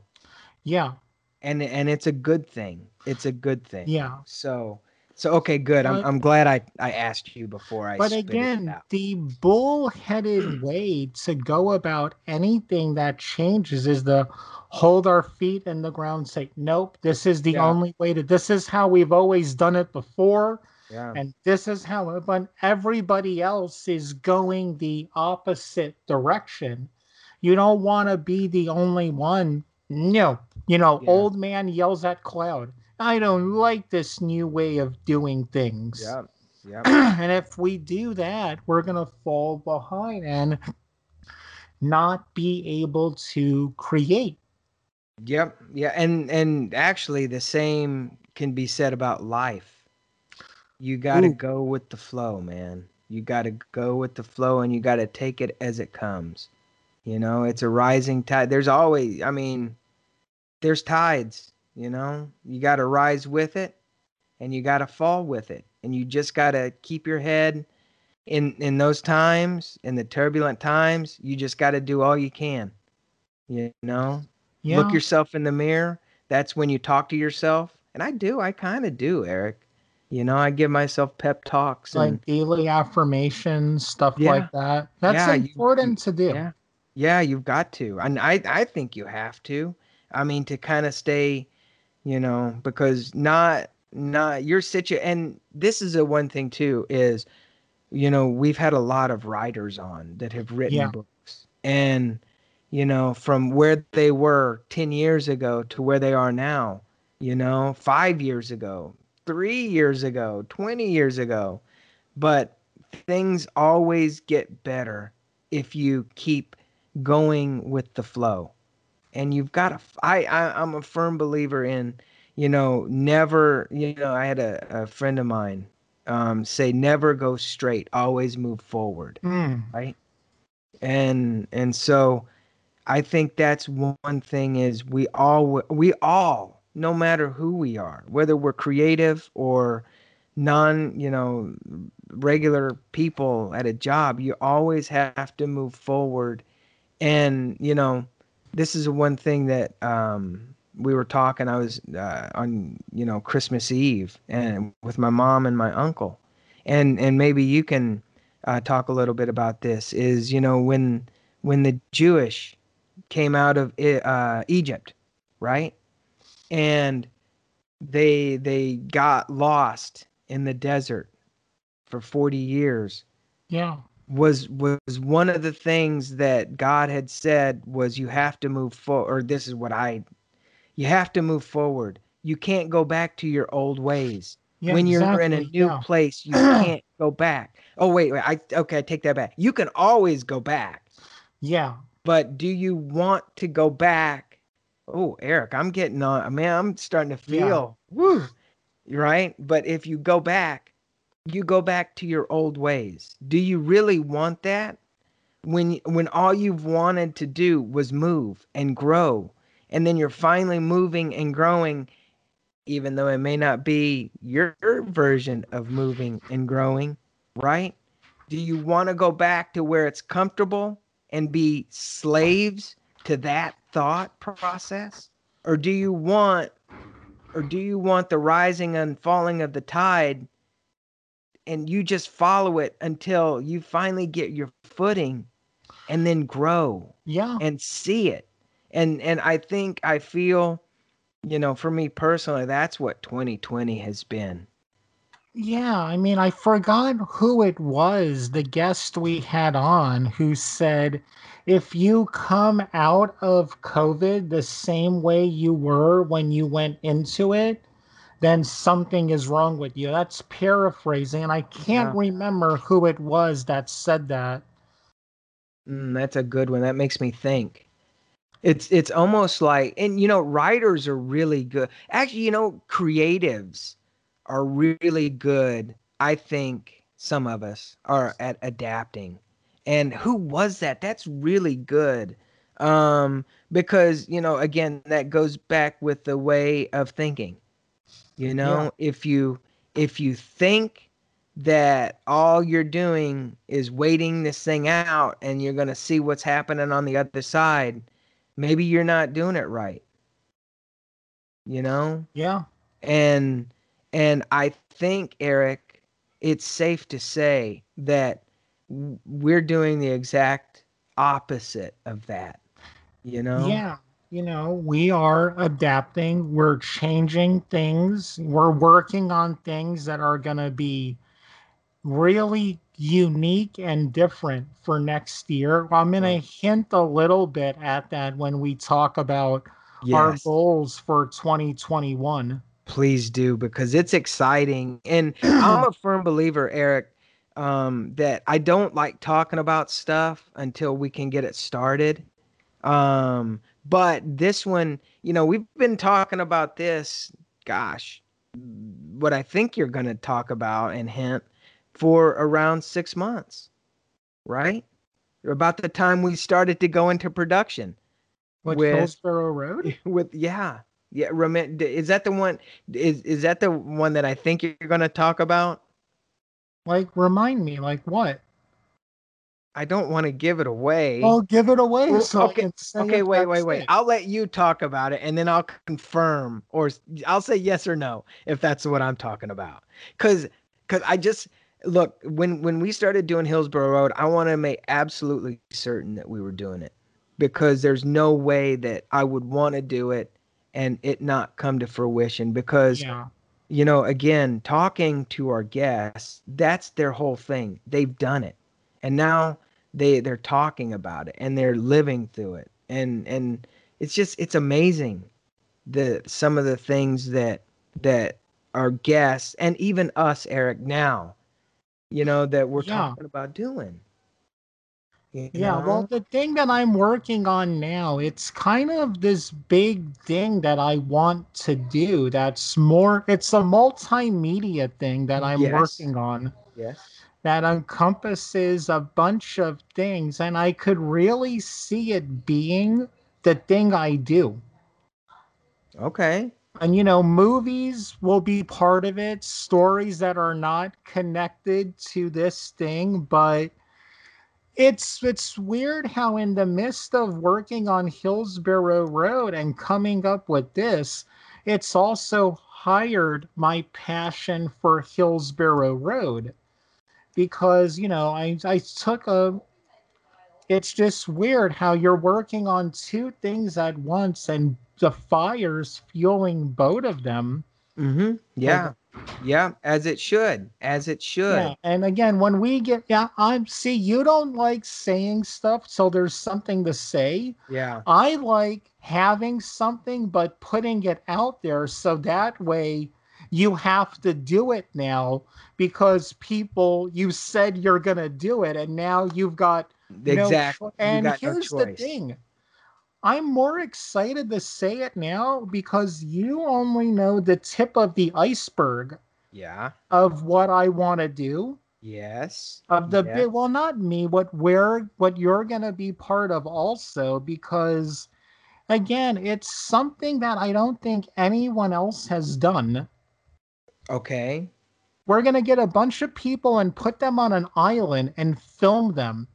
S1: Yeah.
S2: And and it's a good thing. It's a good thing.
S1: Yeah.
S2: So so okay, good. I'm
S1: But-
S2: I'm glad I I asked you before I
S1: But again, the bullheaded way to go about anything that changes is to hold our feet in the ground, say, nope, this is the
S2: Yeah.
S1: only way to, this is how we've always done it before.
S2: Yeah.
S1: And this is how, but everybody else is going the opposite direction. You don't want to be the only one. No, you know,
S2: Yeah.
S1: old man yells at cloud. I don't like this new way of doing things.
S2: Yeah. Yeah.
S1: and if we do that, we're going to fall behind and not be able to create.
S2: Yep. Yeah. And and actually the same can be said about life. You got to go with the flow, man. You got to go with the flow and you got to take it as it comes. You know, it's a rising tide. There's always I mean there's tides, you know. You got to rise with it and you got to fall with it. And you just got to keep your head in in those times, in the turbulent times, you just got to do all you can. You know?
S1: Yeah.
S2: look yourself in the mirror that's when you talk to yourself and i do i kind of do eric you know i give myself pep talks and
S1: like daily affirmations, stuff
S2: Yeah.
S1: like that. That's
S2: Yeah, you-
S1: important to do.
S2: yeah yeah you've got to and i i think you have to i mean to kind of stay you know because not not your situation. and this is a one thing too is you know we've had a lot of writers on that have written
S1: Yeah.
S2: books and you know from where they were 10 years ago to where they are now you know 5 years ago 3 years ago 20 years ago but things always get better if you keep going with the flow and you've got to I, I i'm a firm believer in you know never you know i had a, a friend of mine um, say never go straight always move forward
S1: Mm,
S2: right? And and so i think that's one thing is we all we all no matter who we are whether we're creative or non you know regular people at a job you always have to move forward and you know this is one thing that um we were talking i was uh, on you know christmas eve and with my mom and my uncle. And and maybe you can uh, talk a little bit about this is you know when when the jewish came out of uh, egypt right? And they they got lost in the desert for 40 years.
S1: Yeah.
S2: Was was one of the things that God had said was you have to move forward or this is what I you have to move forward. You can't go back to your old ways.
S1: Yeah,
S2: when you're in a new
S1: yeah.
S2: place, you can't go back. Oh wait, wait, I okay, I take that back. You can always go back.
S1: Yeah.
S2: But do you want to go back? Oh, Eric, I'm getting on man, I'm starting to
S1: Yeah.
S2: feel woo. Right? But if you go back, you go back to your old ways. Do you really want that? When when all you've wanted to do was move and grow, and then you're finally moving and growing, even though it may not be your version of moving and growing, right? Do you want to go back to where it's comfortable and be slaves to that thought process? Or do you want or do you want the rising and falling of the tide and you just follow it until you finally get your footing and then grow
S1: Yeah.
S2: and see it and and i think i feel you know, for me personally, that's what 2020 has been.
S1: Yeah, I mean, I forgot who it was, the guest we had on, who said, if you come out of COVID the same way you were when you went into it, then something is wrong with you. That's paraphrasing, and I can't
S2: Yeah.
S1: remember who it was that said that.
S2: Mm, that's a good one. That makes me think. It's it's almost like, and you know, writers are really good. Actually, you know, creatives are really good. I think some of us are at adapting. And who was that? That's really good. Um, because you know, again, that goes back with the way of thinking. You know, if you if you think that all you're doing is waiting this thing out and you're going to see what's happening on the other side, maybe you're not doing it right. You know?
S1: Yeah.
S2: And and I think Eric, it's safe to say that we're doing the exact opposite of that. You know?
S1: Yeah. You know, we are adapting, we're changing things, we're working on things that are going to be really unique and different for next year. I'm going to hint a little bit at that when we talk about our goals for 2021.
S2: Please do because it's exciting. And I'm a firm believer, Eric, um, that I don't like talking about stuff until we can get it started. Um, but this one, you know, we've been talking about this, gosh, what I think you're going to talk about and hint for around six months, right? About the time we started to go into production
S1: With
S2: With-
S1: Hillsborough Road?
S2: with yeah yeah is that the one is is that the one that i think you're going to talk about
S1: Like, remind me, like what?
S2: I don't want to give it away.
S1: Well, give it away
S2: Well,
S1: so
S2: okay, okay wait wait wait. i'll let you talk about it and then i'll confirm or I'll say yes or no if that's what i'm talking about. Because because i just look when when we started doing hillsborough road i want to make absolutely certain that we were doing it because there's no way that i would want to do it and it not come to fruition because
S1: Yeah.
S2: you know again talking to our guests that's their whole thing. They've done it. And now they they're talking about it and they're living through it and and it's just it's amazing the some of the things that that our guests and even us eric now you know that we're
S1: Yeah.
S2: talking about doing You
S1: Yeah, well, the thing that I'm working on now, it's kind of this big thing that I want to do. That's more, it's a multimedia thing that I'm
S2: Yes.
S1: working on
S2: yes
S1: that encompasses a bunch of things, and I could really see it being the thing I do.
S2: okay
S1: And you know, movies will be part of it, stories that are not connected to this thing, but it's it's weird how in the midst of working on Hillsborough Road and coming up with this, it's also hired my passion for Hillsborough Road. Because, you know, I I took a it's just weird how you're working on two things at once and the fire's fueling both of them.
S2: mm-hmm yeah yeah as it should as it should
S1: Yeah. And again, when we get yeah, I'm see you don't like saying stuff, so there's something to say.
S2: yeah
S1: I like having something but putting it out there so that way you have to do it now because people you said you're gonna do it and now you've got no
S2: exactly
S1: cho- and
S2: got no
S1: here's the thing. I'm more excited to say it now because you only know the tip of the iceberg
S2: yeah
S1: of what I want to do.
S2: yes
S1: Of the
S2: yes.
S1: bit well not me, what where what you're gonna be part of also because again, it's something that I don't think anyone else has done.
S2: Okay
S1: We're gonna get a bunch of people and put them on an island and film them.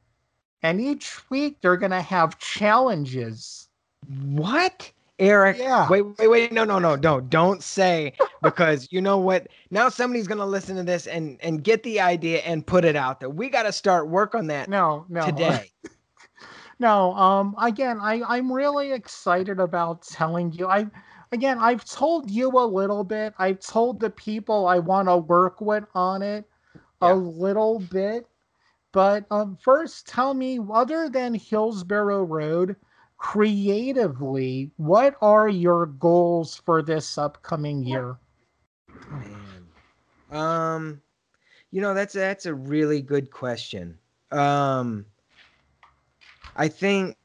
S1: And each week they're gonna have challenges.
S2: What? Eric,
S1: Yeah.
S2: wait, wait, wait, no, no, no, no, don't say because you know what? Now somebody's gonna listen to this and and get the idea and put it out there. We got to start work on that
S1: No, no.
S2: today.
S1: No, um again, I I'm really excited about telling you. I again, I've told you a little bit. I've told the people I want to work with on it
S2: Yeah.
S1: a little bit. But um, first, tell me, other than Hillsborough Road, creatively, what are your goals for this upcoming year?
S2: Man. Um, you know that's that's a really good question. Um, I think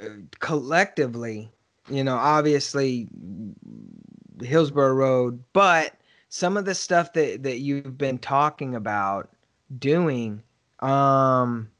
S2: uh, collectively, you know, obviously Hillsborough Road, but some of the stuff that that you've been talking about doing, um,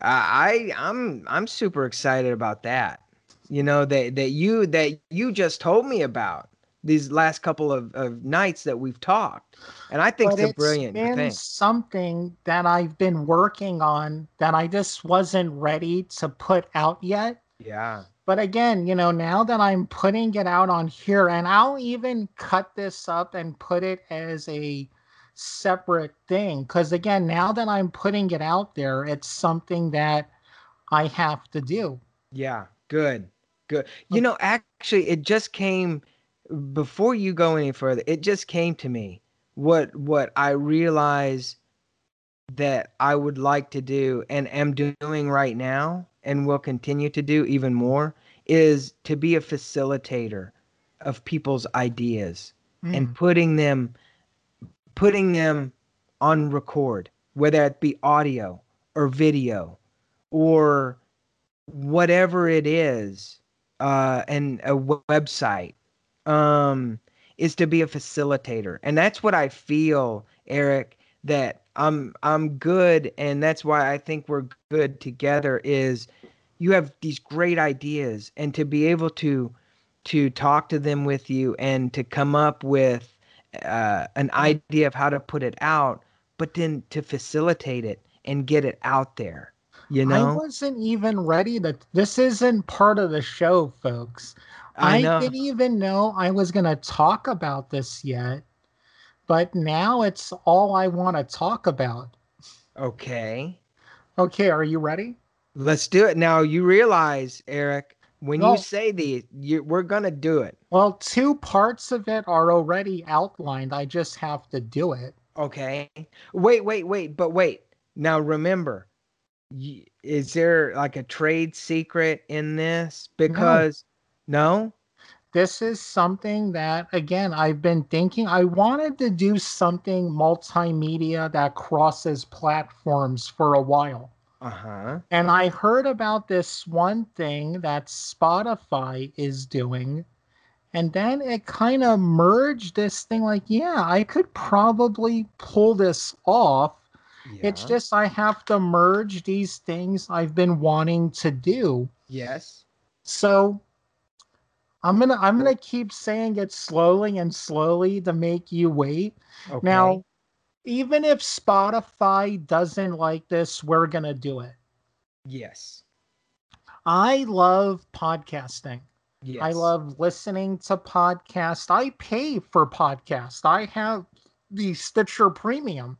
S2: I I- I'm I'm super excited about that. You know that that you that you just told me about these last couple of, of nights that we've talked, and I think
S1: But
S2: it's a brilliant
S1: been
S2: thing.
S1: something that I've been working on that I just wasn't ready to put out yet.
S2: Yeah,
S1: But again, you know, now that I'm putting it out on here, and I'll even cut this up and put it as a separate thing. Because again, now that I'm putting it out there, it's something that I have to do.
S2: yeah, good, good. You know, actually, it just came before you go any further. It just came to me what what I realize that I would like to do and am doing right now and will continue to do even more is to be a facilitator of people's ideas
S1: Mm.
S2: and putting them putting them on record whether it be audio or video or whatever it is uh and a w- website um is to be a facilitator and that's what i feel eric that i'm i'm good and that's why i think we're good together is you have these great ideas and to be able to to talk to them with you and to come up with uh, an idea of how to put it out but then to facilitate it and get it out there you know I
S1: wasn't even ready to. This isn't part of the show, folks.
S2: I
S1: I, didn't even know I was going to talk about this yet. But now it's all I want to talk about.
S2: Okay.
S1: Okay, are you ready?
S2: Let's do it. Now you realize, Eric, when
S1: No.
S2: you say these, you, we're gonna do it.
S1: Well, two parts of it are already outlined. I just have to do it.
S2: Okay. Wait, wait, wait, but wait. Now remember, y- is there like a trade secret in this? Because no.
S1: This is something that, again, I've been thinking. I wanted to do something multimedia that crosses platforms for a while.
S2: Uh huh.
S1: And I heard about this one thing that Spotify is doing. And then it kind of merged this thing like, yeah, I could probably pull this off. It's just I have to merge these things I've been wanting to do.
S2: yes.
S1: So I'm gonna I'm gonna keep saying it slowly and slowly to make you wait.
S2: Okay.
S1: Now, even if Spotify doesn't like this, we're gonna do it.
S2: yes.
S1: I love podcasting.
S2: Yes.
S1: I love listening to podcasts. I pay for podcasts. I have the Stitcher Premium.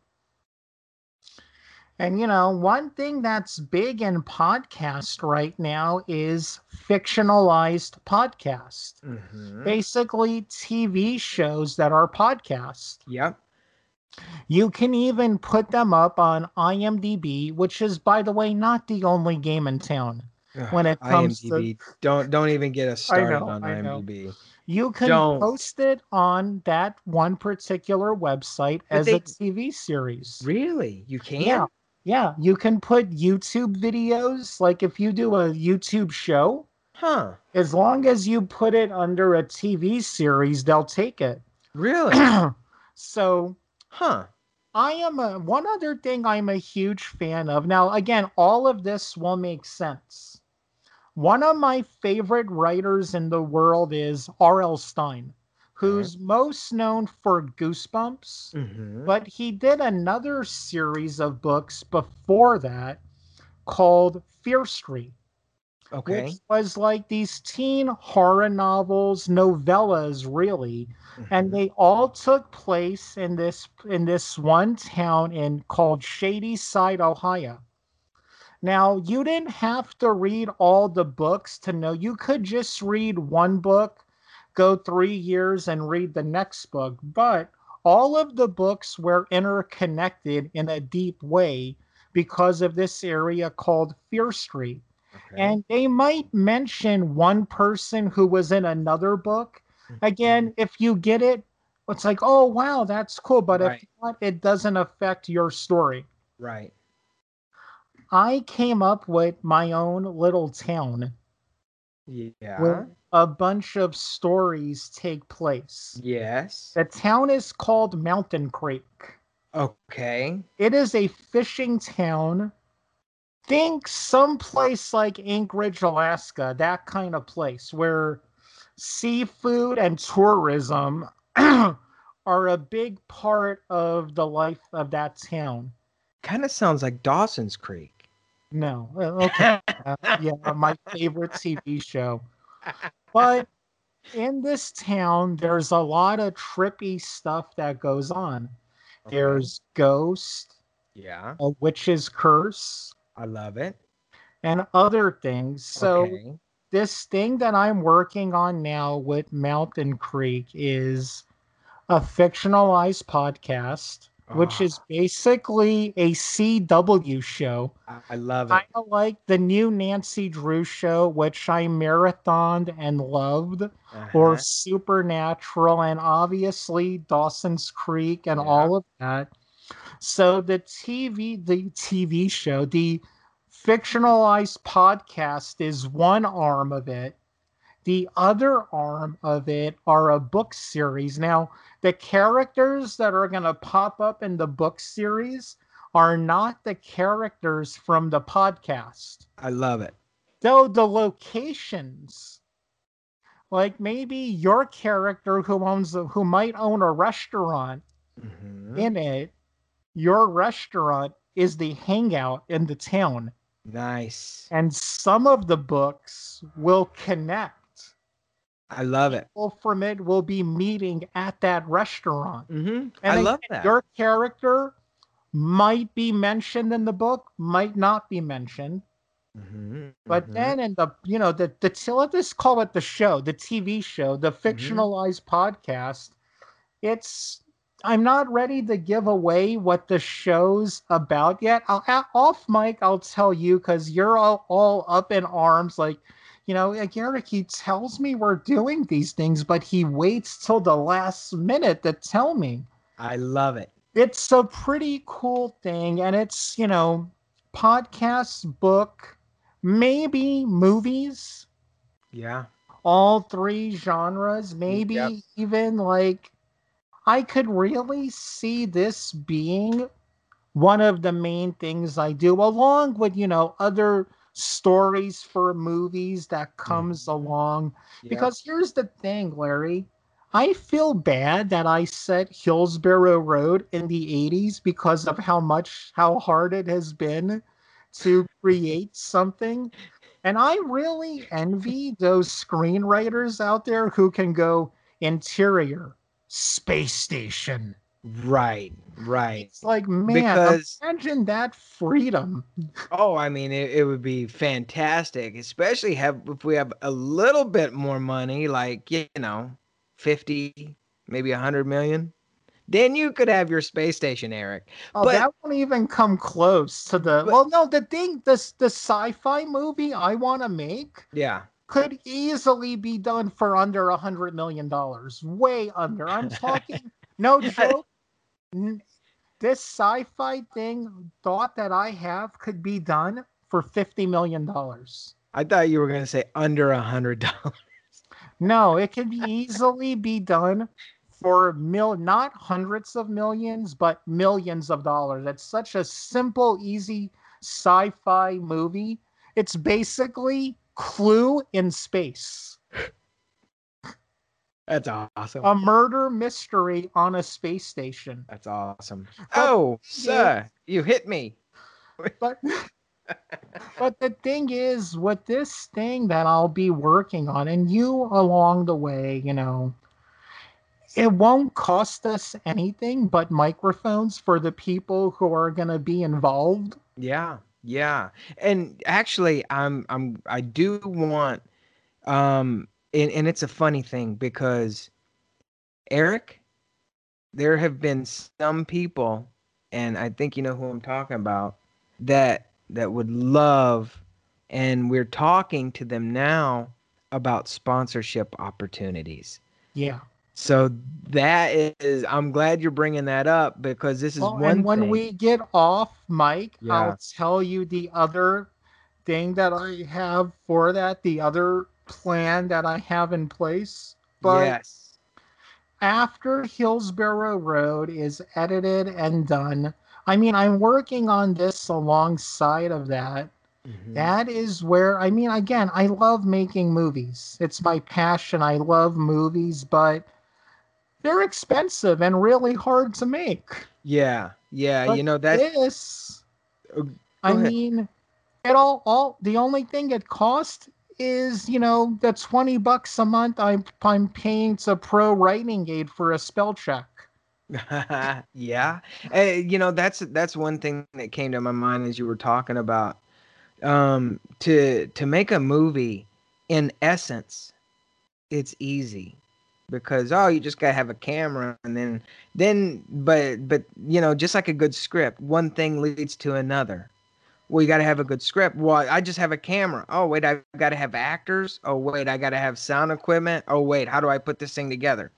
S1: And you know, one thing that's big in podcast right now is fictionalized podcast.
S2: Mm-hmm.
S1: Basically, TV shows that are podcasts.
S2: Yep.
S1: You can even put them up on IMDb, which is, by the way, not the only game in town. When it comes to-
S2: don't don't even get us started
S1: know,
S2: on. IMDb.
S1: You can
S2: Don't.
S1: post it on that one particular website
S2: But
S1: as
S2: they-
S1: a TV series.
S2: Really? You can?
S1: Yeah. Yeah, you can put YouTube videos. Like if you do a YouTube show,
S2: Huh.
S1: as long as you put it under a TV series, they'll take it.
S2: Really?
S1: so
S2: huh.
S1: I am a one other thing I'm a huge fan of. Now, again, all of this will make sense. One of my favorite writers in the world is R.L. Stine, who's most known for Goosebumps,
S2: Mm-hmm.
S1: but he did another series of books before that called Fear Street,
S2: Okay.
S1: which was like these teen horror novels, novellas, really and
S2: Mhm.
S1: they all took place in this in this one town in called Shadyside, Ohio. Now, you didn't have to read all the books to know. You could just read one book, go three years, and read the next book. But all of the books were interconnected in a deep way because of this area called Fear Street.
S2: Okay.
S1: And they might mention one person who was in another book.
S2: Mm-hmm.
S1: Again, if you get it, it's like, oh, wow, that's cool. But
S2: Right.
S1: if not, it doesn't affect your story.
S2: right.
S1: I came up with my own little town
S2: Yeah.
S1: where a bunch of stories take place.
S2: yes.
S1: The town is called Mountain Creek.
S2: Okay.
S1: It is a fishing town. Think someplace like Anchorage, Alaska, that kind of place where seafood and tourism are a big part of the life of that town.
S2: Kind of sounds like Dawson's Creek.
S1: No, uh, okay, uh, yeah, my favorite TV show. But in this town, there's a lot of trippy stuff that goes on.
S2: Okay.
S1: There's ghost,
S2: Yeah.
S1: a witch's curse,
S2: I love it.
S1: and other things. So
S2: okay.
S1: this thing that I'm working on now with Mountain Creek is a fictionalized podcast, which
S2: Ah.
S1: is basically a CW show.
S2: I, love it.
S1: Kind of like the new Nancy Drew show, which I marathoned and loved, or
S2: Uh-huh.
S1: Supernatural, and obviously Dawson's Creek and
S2: Yeah.
S1: all of that. So the TV, the TV show, the fictionalized podcast is one arm of it. The other arm of it are a book series. Now, the characters that are going to pop up in the book series are not the characters from the podcast
S2: I love it.
S1: though the locations like maybe your character who owns a, who might own a restaurant
S2: Mhm.
S1: in it your restaurant is the hangout in the town
S2: Nice.
S1: and some of the books will connect
S2: I love it.
S1: people from it will be meeting at that restaurant
S2: hmm
S1: and
S2: I
S1: again,
S2: love that.
S1: your character might be mentioned in the book might not be mentioned
S2: Mhm,
S1: But
S2: mhm.
S1: then in the you know the the let's just call it the show, the TV show, the
S2: Mm-hmm.
S1: fictionalized podcast. It's I'm not ready to give away what the show's about yet. I'll off mic. I'll tell you because you're all, all up in arms. Like you know, like Eric, he tells me we're doing these things, but he waits till the last minute to tell me
S2: I love it.
S1: it's a pretty cool thing and it's you know podcasts book maybe movies
S2: Yeah.
S1: all three genres maybe
S2: Yep.
S1: even like i could really see this being one of the main things i do along with you know other stories for movies that mm-hmm. comes along
S2: Yep.
S1: because here's the thing, Larry. I feel bad that I set Hillsborough Road in the 80s because of how much, how hard it has been to create something. And I really envy those screenwriters out there who can go interior, space station.
S2: Right. Right.
S1: It's like, man,
S2: Because-
S1: imagine that freedom.
S2: Oh, I mean, it, it would be fantastic, especially have if we have a little bit more money, like you know, fifty, maybe a hundred million. Then you could have your space station, Eric.
S1: Oh,
S2: But-
S1: that won't even come close to the.
S2: But-
S1: well, no, the thing, this the sci-fi movie I want to make
S2: Yeah.
S1: could easily be done for under a hundred million dollars. Way under. I'm talking. no joke. This sci-fi thing thought that I have could be done for fifty million dollars.
S2: I thought you were gonna say under a hundred dollars.
S1: No, it could easily be done for mil not hundreds of millions, but millions of dollars. It's such a simple, easy sci-fi movie. It's basically Clue in space.
S2: That's awesome.
S1: A murder mystery on a space station.
S2: That's awesome. Oh, sir, you hit me.
S1: But but the thing is, with this thing that I'll be working on, and you along the way, you know, it won't cost us anything but microphones for the people who are going to be involved.
S2: Yeah. Yeah. And actually I'm I'm I do want um and, and it's a funny thing because Eric, there have been some people, and I think you know who I'm talking about, that that would love and we're talking to them now about sponsorship opportunities.
S1: Yeah.
S2: So that is, I'm glad you're bringing that up because this is
S1: well,
S2: one.
S1: And when
S2: thing.
S1: we get off, mic,
S2: Yeah.
S1: I'll tell you the other thing that I have for that, the other plan that I have in place. But
S2: yes,
S1: after Hillsborough Road is edited and done, I mean, I'm working on this alongside of that.
S2: Mhm.
S1: That is where, I mean, again, I love making movies. It's my passion. I love movies, but they're expensive and really hard to make.
S2: yeah, yeah.
S1: But
S2: you know that.
S1: this,
S2: Oh,
S1: I
S2: ahead.
S1: mean, it all, all the only thing it cost is, you know, the 20 bucks a month I'm, I'm paying to a ProWritingAid for a spell check.
S2: yeah, Uh, you know that's that's one thing that came to my mind as you were talking about um, to to make a movie. In essence, it's easy because oh, you just gotta have a camera and then then but but you know just like a good script, one thing leads to another. Well, you got to have a good script. Well, I just have a camera. Oh, wait, I got to have actors. Oh, wait, I got to have sound equipment. Oh, wait, how do I put this thing together?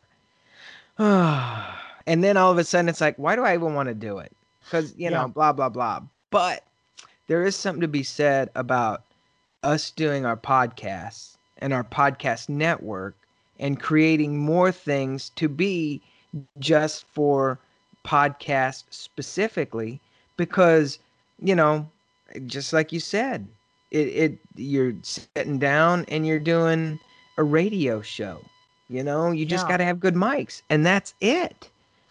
S2: and then all of a sudden it's like, why do I even want to do it? Because, you know,
S1: Yeah.
S2: blah, blah, blah. But there is something to be said about us doing our podcasts and our podcast network and creating more things to be just for podcast specifically because, you know, just like you said, it, it you're sitting down and you're doing a radio show. You know, you just
S1: Yeah.
S2: got to have good mics, and that's it.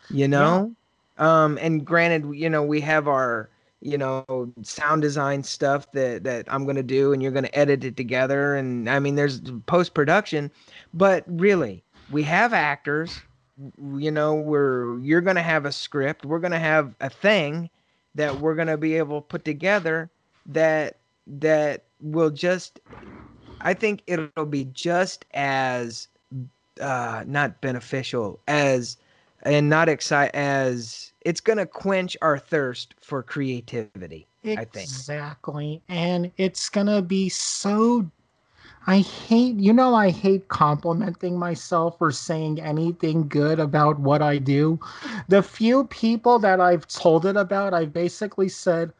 S2: You know, um, and granted, you know, we have our you know sound design stuff that that I'm gonna do, and you're gonna edit it together, and I mean, there's post production, but really, we have actors. You know, we're you're gonna have a script. We're gonna have a thing that we're gonna be able to put together that that will just I think it'll be just as uh not beneficial as and not excite as it's gonna quench our thirst for creativity. I think.
S1: Exactly. And it's going to be so. I hate, you know, I hate complimenting myself or saying anything good about what I do. The few people that I've told it about, I've basically said,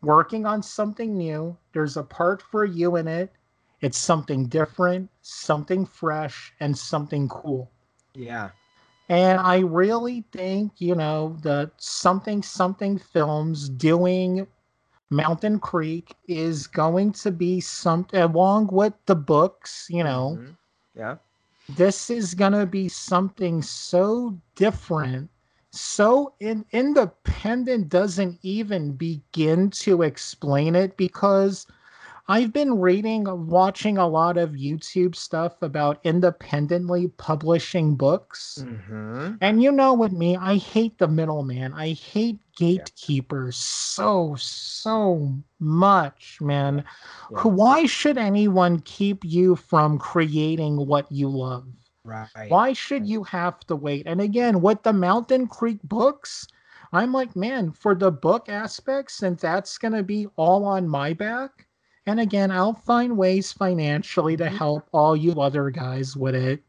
S1: working on something new, there's a part for you in it. It's something different, something fresh, and something cool.
S2: Yeah.
S1: And I really think, you know, the something something films doing Mountain Creek is going to be something along with the books, you know,
S2: Mhm. Yeah.
S1: this is going to be something so different, so in, independent doesn't even begin to explain it because I've been reading, watching a lot of YouTube stuff about independently publishing books.
S2: Mm-hmm.
S1: And you know with me, I hate the middleman. I hate gatekeepers so, so much, man. Who- Why should anyone keep you from creating what you love?
S2: Right.
S1: Why should you have to wait? And again, with the Mountain Creek books, I'm like, man, for the book aspect, since that's going to be all on my back. And again, I'll find ways financially to
S2: Mhm.
S1: help all you other guys with it.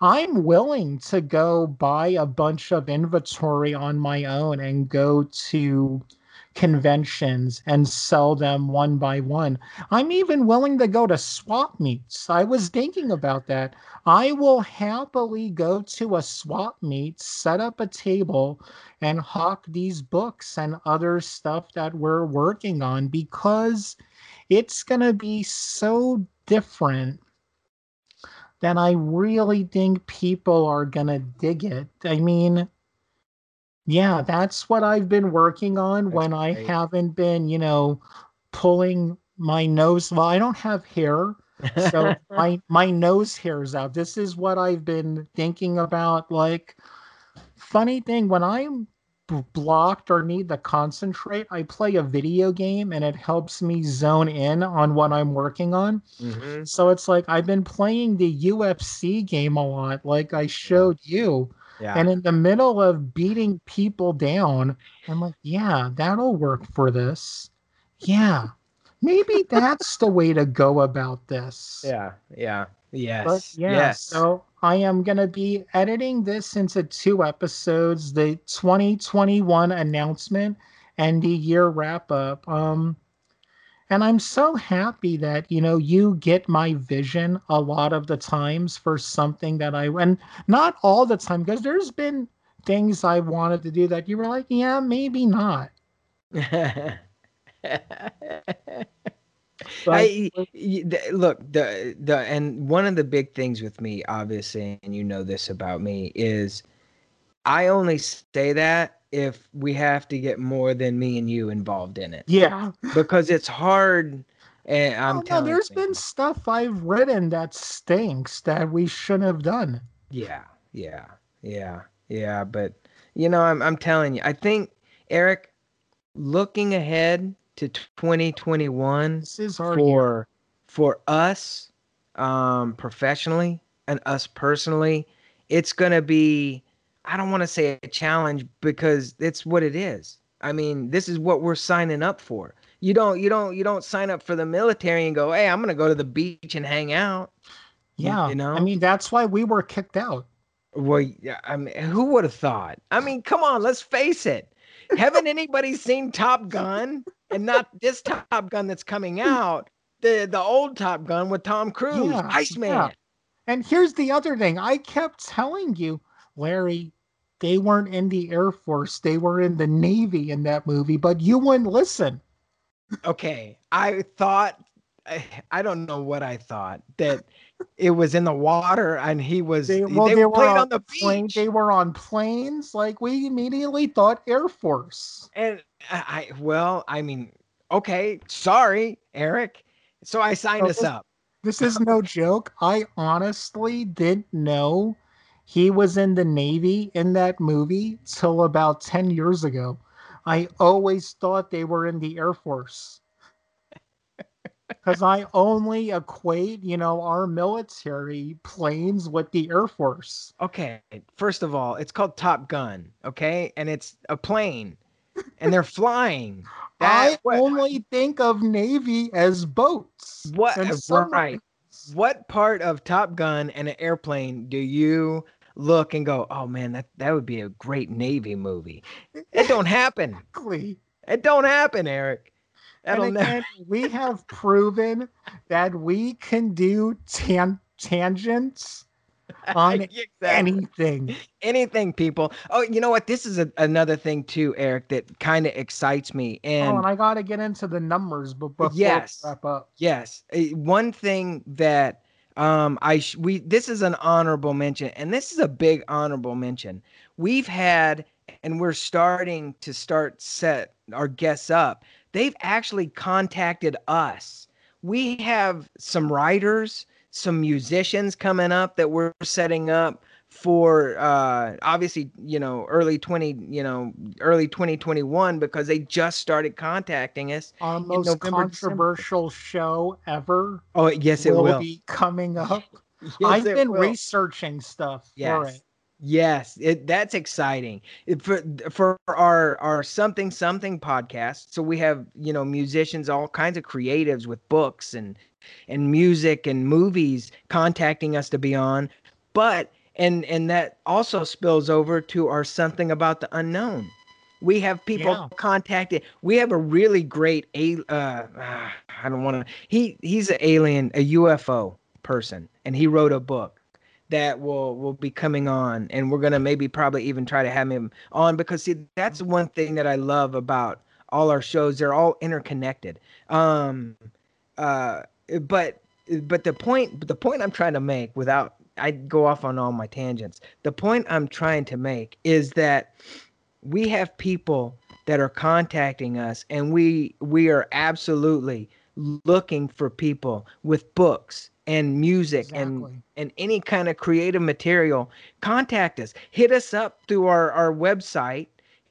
S1: I'm willing to go buy a bunch of inventory on my own and go to conventions and sell them one by one. I'm even willing to go to swap meets. I was thinking about that. I will happily go to a swap meet, set up a table, and hawk these books and other stuff that we're working on because it's going to be so different that I really think people are going to dig it. I mean, yeah, that's what I've been working on
S2: That's
S1: when I haven't been, you know, pulling my nose. Well, I don't have hair, so my my nose hairs out. This is what I've been thinking about. Like, funny thing when I'm blocked or need to concentrate, I play a video game and it helps me zone in on what I'm working on.
S2: Mhm.
S1: So it's like I've been playing the UFC game a lot, like I showed you.
S2: Yeah.
S1: And in the middle of beating people down, I'm like, yeah, that'll work for this. Yeah, maybe that's the way to go about this.
S2: yeah. Yeah. Yes.
S1: But yeah,
S2: yes.
S1: so I am going to be editing this into two episodes the 2021 announcement and the year wrap up. Um, and I'm so happy that, you know, you get my vision a lot of the times for something that I, and not all the time, because there's been things I wanted to do that you were like, yeah, maybe not. But
S2: I, y- look the the and one of the big things with me obviously and you know this about me is i only say that if we have to get more than me and you involved in it.
S1: Yeah, oh.
S2: because it's hard and i'm
S1: Oh, no,
S2: telling
S1: there's
S2: you,
S1: been stuff I've written that stinks that we shouldn't have done.
S2: yeah yeah yeah yeah but you know i'm i'm telling you i think eric looking ahead to 2021
S1: This is our year.
S2: for for us um professionally and us personally it's gonna be i don't want to say a challenge because it's what it is i mean this is what we're signing up for you don't you don't you don't sign up for the military and go hey i'm gonna go to the beach and hang out
S1: Yeah,
S2: you know?
S1: I mean that's why we were kicked out.
S2: well yeah, i mean who would have thought i mean come on let's face it haven't anybody seen top gun and not this top gun that's coming hmm. out the the old top gun with tom cruise
S1: Yeah,
S2: iceman
S1: yeah. And here's the other thing: I kept telling you, Larry, they weren't in the Air Force; they were in the Navy in that movie, but you wouldn't listen.
S2: okay i thought I, I don't know what i thought that it was in the water and he was
S1: They,
S2: they,
S1: well, they, were
S2: played
S1: on,
S2: on the
S1: plane.
S2: beach
S1: They were on planes. Like we immediately thought Air Force.
S2: and I, I well i mean okay sorry eric so i signed us
S1: this-
S2: up
S1: This is no joke. I honestly didn't know he was in the Navy in that movie till about 10 years ago. I always thought they were in the Air Force. Because I only equate, you know, our military planes with the Air Force.
S2: okay first of all it's called top gun okay and it's a plane and they're flying
S1: I
S2: what-
S1: only think of Navy as boats.
S2: What right? What part of Top Gun and an airplane do you look and go, "Oh man, that that would be a great Navy movie"? It don't happen.
S1: Exactly.
S2: It don't happen, Eric. That'll
S1: and
S2: never.
S1: again, we have proven that we can do tan- tangents on
S2: Exactly.
S1: anything.
S2: anything, people. Oh, you know what? This is a, another thing too, Eric, that kind of excites me. And
S1: oh, and I got to get into the numbers, but before
S2: Yes.
S1: wrap up,
S2: Yes, one thing that um I sh- we this is an honorable mention, and this is a big honorable mention. We've had, and we're starting to start set our guests up. They've actually contacted us. We have some writers, some musicians coming up that we're setting up for uh obviously you know early 20 you know early 2021 because they just started contacting us
S1: our most
S2: November, December.
S1: controversial show ever
S2: oh yes it will,
S1: be coming up.
S2: Yes,
S1: I've been
S2: will.
S1: researching stuff for
S2: Yes.
S1: it.
S2: Yes, it, that's exciting It- for for our our something something podcast. So we have you know musicians, all kinds of creatives with books and and music and movies contacting us to be on, but and and that also spills over to our something about the unknown. We have people
S1: Yeah.
S2: contacted. We have a really great a uh, ah, I don't want to. He he's an alien, a UFO person, and he wrote a book that will will be coming on and we're gonna maybe probably even try to have him on because see that's one thing that i love about all our shows they're all interconnected um uh Uh, but uh, but the point the point i'm trying to make without i go off on all my tangents the point i'm trying to make is that we have people that are contacting us and we we are absolutely looking for people with books and music and and any kind of creative material, contact us. Hit us up through our, our website.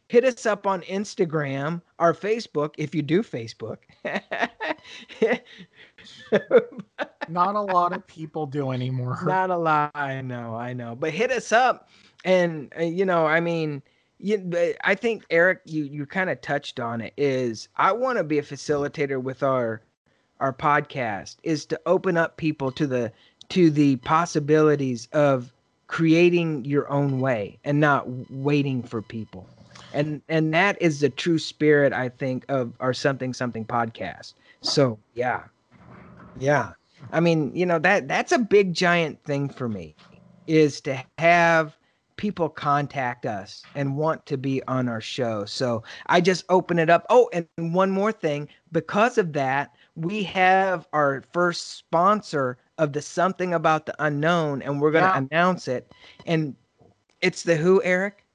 S2: hit us up on Instagram, our Facebook, if you do Facebook.
S1: Not a lot of people do anymore.
S2: Not a lot. I know, I know. But hit us up, and uh, you know, I mean, you, I think Eric, you you kind of touched on it. Is I want to be a facilitator with our our podcast. Is to open up people to the to the possibilities of creating your own way and not waiting for people and and that is the true spirit i think of our something something podcast so yeah yeah. I mean you know that that's a big giant thing for me is to have people contact us and want to be on our show. So i just open it up. Oh and one more thing. Because of that we have our first sponsor of the something about the unknown and we're going to yeah. announce it. And it's the who eric?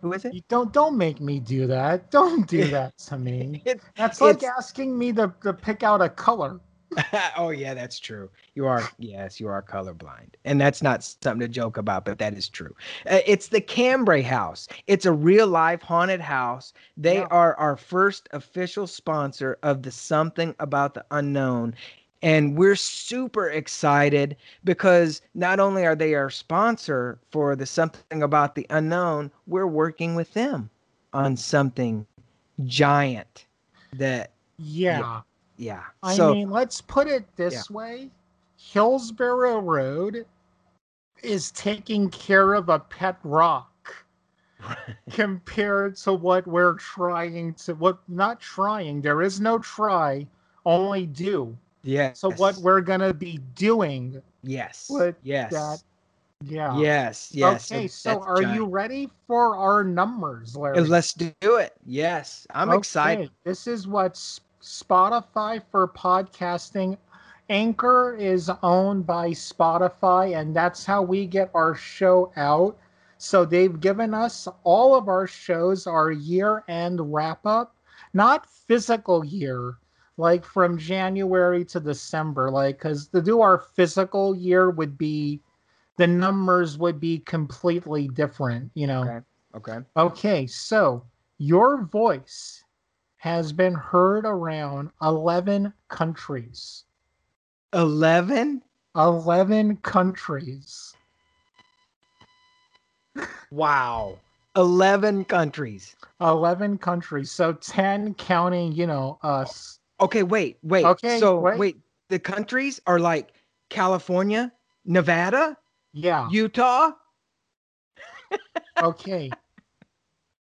S2: Who is it?
S1: You don't don't make me do that. Don't do that to me. It, that's like asking me to, to pick out a color
S2: oh yeah, that's true. You are yes, you are colorblind, and that's not something to joke about, but that is true. Uh, it's the Cambrai House. It's a real life haunted house. They yeah. are our first official sponsor of the Something About the Unknown. And we're super excited because not only are they our sponsor for the Something About the Unknown, we're working with them on something giant that
S1: yeah, yeah
S2: yeah.
S1: I so, mean, let's put it this yeah. way Hillsborough Road is taking care of a pet rock compared to what we're trying to, what not trying, there is no try, only do.
S2: Yeah.
S1: So what we're going to be doing.
S2: Yes. Yes.
S1: That, yeah.
S2: Yes. Yes.
S1: Okay. So, so are giant. you ready for our numbers, Larry?
S2: Let's do it. Yes. I'm okay. excited.
S1: This is what's Spotify for podcasting. Anchor is owned by Spotify, and that's how we get our show out. So they've given us all of our shows, our year end wrap up, not physical year, like from January to December, like, because to do our physical year would be the numbers would be completely different, you know.
S2: Okay. Okay.
S1: Okay. So your voice has been heard around 11 countries.
S2: 11?
S1: 11 countries.
S2: Wow. 11 countries.
S1: 11 countries. So 10 counting, you know, us.
S2: Okay, wait, wait. Okay, so wait. wait, the countries are like California, Nevada,
S1: yeah,
S2: Utah.
S1: okay.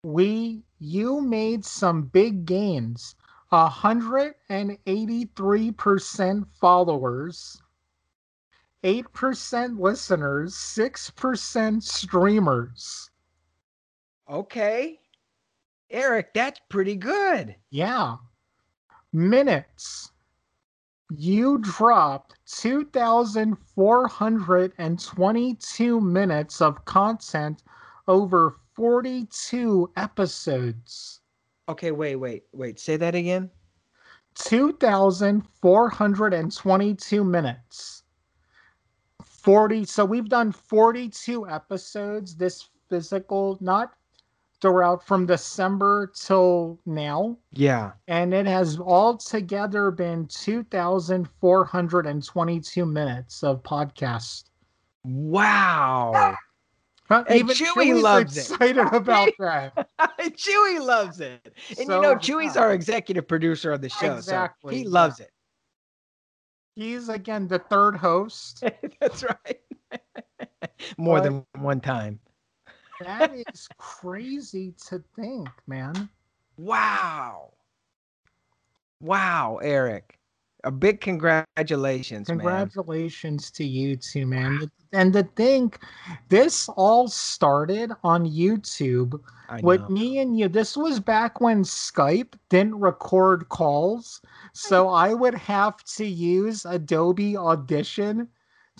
S1: We you made some big gains. 183% followers, 8% listeners, 6% streamers.
S2: Okay. Eric, that's pretty good.
S1: Yeah. Minutes. You dropped 2,422 minutes of content over 42 episodes.
S2: Okay, wait, wait, wait. Say that again.
S1: 2,422 minutes. 40. So we've done 42 episodes this physical, not throughout from December till now.
S2: Yeah.
S1: And it has altogether been 2,422 minutes of podcast.
S2: Wow.
S1: Huh?
S2: And Even Chewy loves
S1: excited
S2: it.
S1: about that.
S2: Chewy loves it. And so, you know, Chewy's our executive producer of the show. Exactly. So he loves it.
S1: He's again the third host.
S2: That's right. More but than one time.
S1: that is crazy to think, man.
S2: Wow. Wow, Eric. A big congratulations,
S1: congratulations man. to you too, man and to think this all started on YouTube with me and you. This was back when Skype didn't record calls. So I would have to use Adobe Audition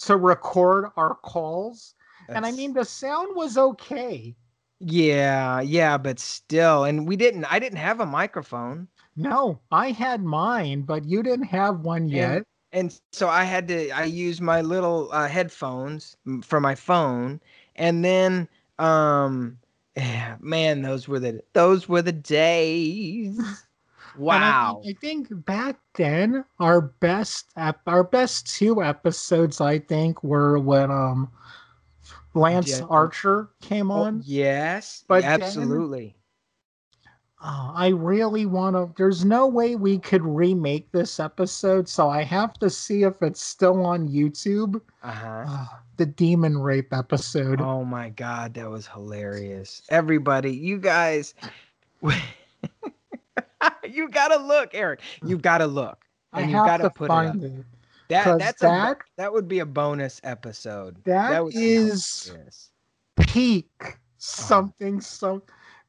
S1: to record our calls. That's... And I mean, the sound was okay.
S2: Yeah, yeah, but still. And we didn't, I didn't have a microphone.
S1: No, I had mine, but you didn't have one yet.
S2: And and so I had to I used my little uh, headphones for my phone, and then um man, those were the those were the days. Wow.
S1: I, I, think back then our best ep- our best two episodes I think were when um Lance yeah. Archer came oh, on.
S2: Oh, yes, but absolutely.
S1: Oh, I really want to. There's no way we could remake this episode, so I have to see if it's still on YouTube.
S2: Uh-huh. Uh,
S1: the demon rape episode.
S2: Oh my god, that was hilarious! Everybody, you guys. you gotta look, Eric. You gotta look.
S1: And I you gotta to put find it, it.
S2: That that's that, a, that would be a bonus episode.
S1: that, that is peak oh. something oh. so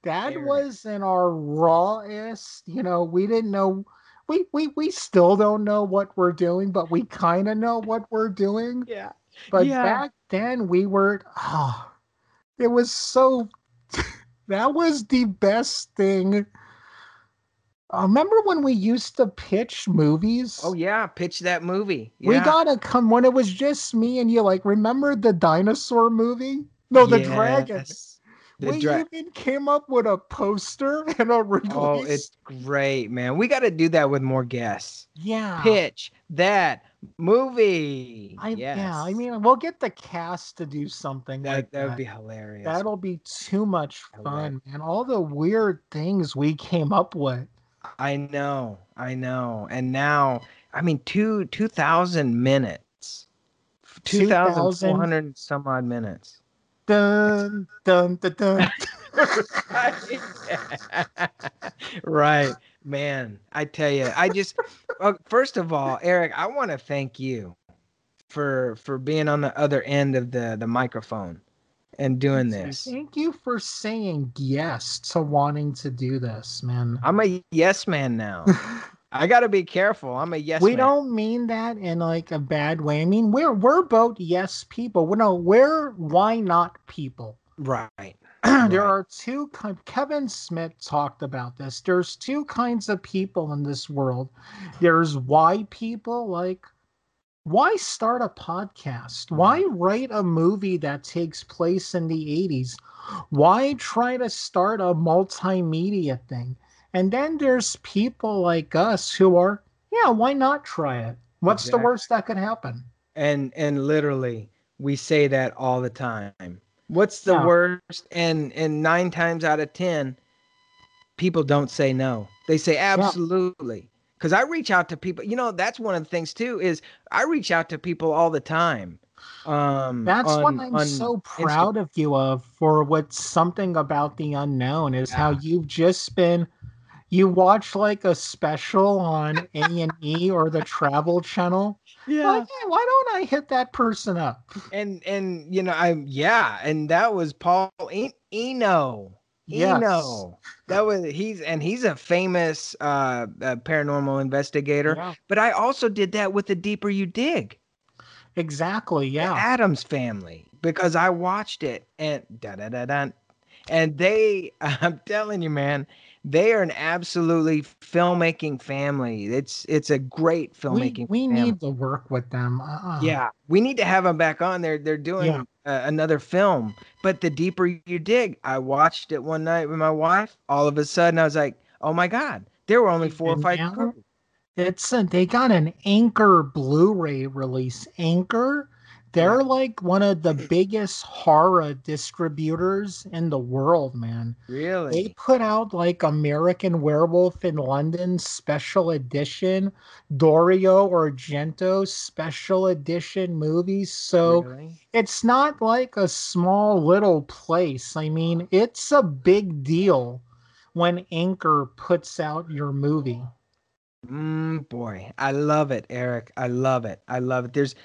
S1: that Eric. was in our rawest, you know, we didn't know we we we still don't know what we're doing, but we kind of know what we're doing.
S2: Yeah.
S1: But
S2: yeah.
S1: back then we were oh, it was so that was the best thing uh, remember when we used to pitch movies?
S2: Oh yeah, pitch that movie.
S1: Yeah. We gotta come when it was just me and you. Like, remember the dinosaur movie? No, the yes. dragon. The we dra- even came up with a poster and a release. Oh,
S2: it's great, man. We got to do that with more guests.
S1: Yeah.
S2: Pitch that movie.
S1: I, yes. Yeah, I mean, we'll get the cast to do something
S2: that,
S1: like
S2: that. That would be hilarious.
S1: That'll be too much fun, man. All the weird things we came up with.
S2: I know, I know. And now, I mean, two two thousand minutes, two thousand four hundred some odd minutes.
S1: Dun dun dun dun.
S2: right, man. I tell you, I just well, first of all, Eric, I want to thank you for for being on the other end of the the microphone and doing this.
S1: Thank you for saying yes to wanting to do this, man.
S2: I'm a yes man now. I got to be careful. I'm a yes.
S1: We
S2: man.
S1: don't mean that in like a bad way. I mean we're we're both yes people. We no, we're why not people.
S2: Right.
S1: there right. are two kind. Kevin Smith talked about this. There's two kinds of people in this world. There's why people like why start a podcast? Why mm-hmm. write a movie that takes place in the 80s? Why try to start a multimedia thing? And then there's people like us who are, yeah, why not try it? What's exactly. the worst that could happen?
S2: And and literally we say that all the time. What's the yeah. worst? And and 9 times out of 10 people don't say no. They say absolutely. Yeah because I reach out to people. You know, that's one of the things too is I reach out to people all the time. Um,
S1: that's on, what I'm so proud of you of for what's something about the unknown is yeah. how you've just been. You watch like a special on A and E or the Travel Channel.
S2: Yeah.
S1: Like, hey, why don't I hit that person up?
S2: And and you know I'm yeah, and that was Paul Eno. Yes. Eno. That was he's and he's a famous uh, uh paranormal investigator. Yeah. But I also did that with the deeper you dig.
S1: Exactly. Yeah.
S2: The Adams family because I watched it and da da da da, and they. I'm telling you, man, they are an absolutely filmmaking family. It's it's a great filmmaking.
S1: We, we need to work with them. Uh-uh.
S2: Yeah, we need to have them back on. They're they're doing yeah. uh, another film. But the deeper you dig, I watched it one night with my wife. All of a sudden, I was like, "Oh my god!" There were only four or five.
S1: It's a, they got an Anchor Blu-ray release. Anchor they're like one of the biggest horror distributors in the world, man.
S2: Really?
S1: They put out like American Werewolf in London special edition, Dario Argento special edition movies. So really? it's not like a small little place. I mean, it's a big deal when Anchor puts out your movie.
S2: Mm, boy, I love it, Eric. I love it. I love it. There's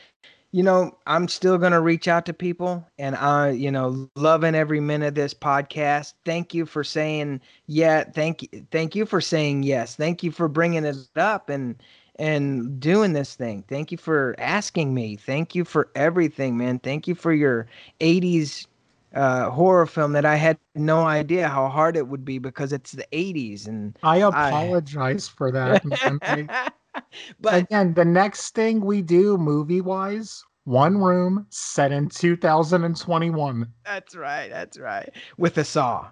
S2: you know, I'm still going to reach out to people and I, you know, loving every minute of this podcast. Thank you for saying yeah. Thank you. Thank you for saying yes. Thank you for bringing it up and, and doing this thing. Thank you for asking me. Thank you for everything, man. Thank you for your 80s uh, horror film that I had no idea how hard it would be because it's the 80s and
S1: I apologize I... for that. But again, the next thing we do movie wise, one room set in 2021.
S2: That's right. That's right. With a saw.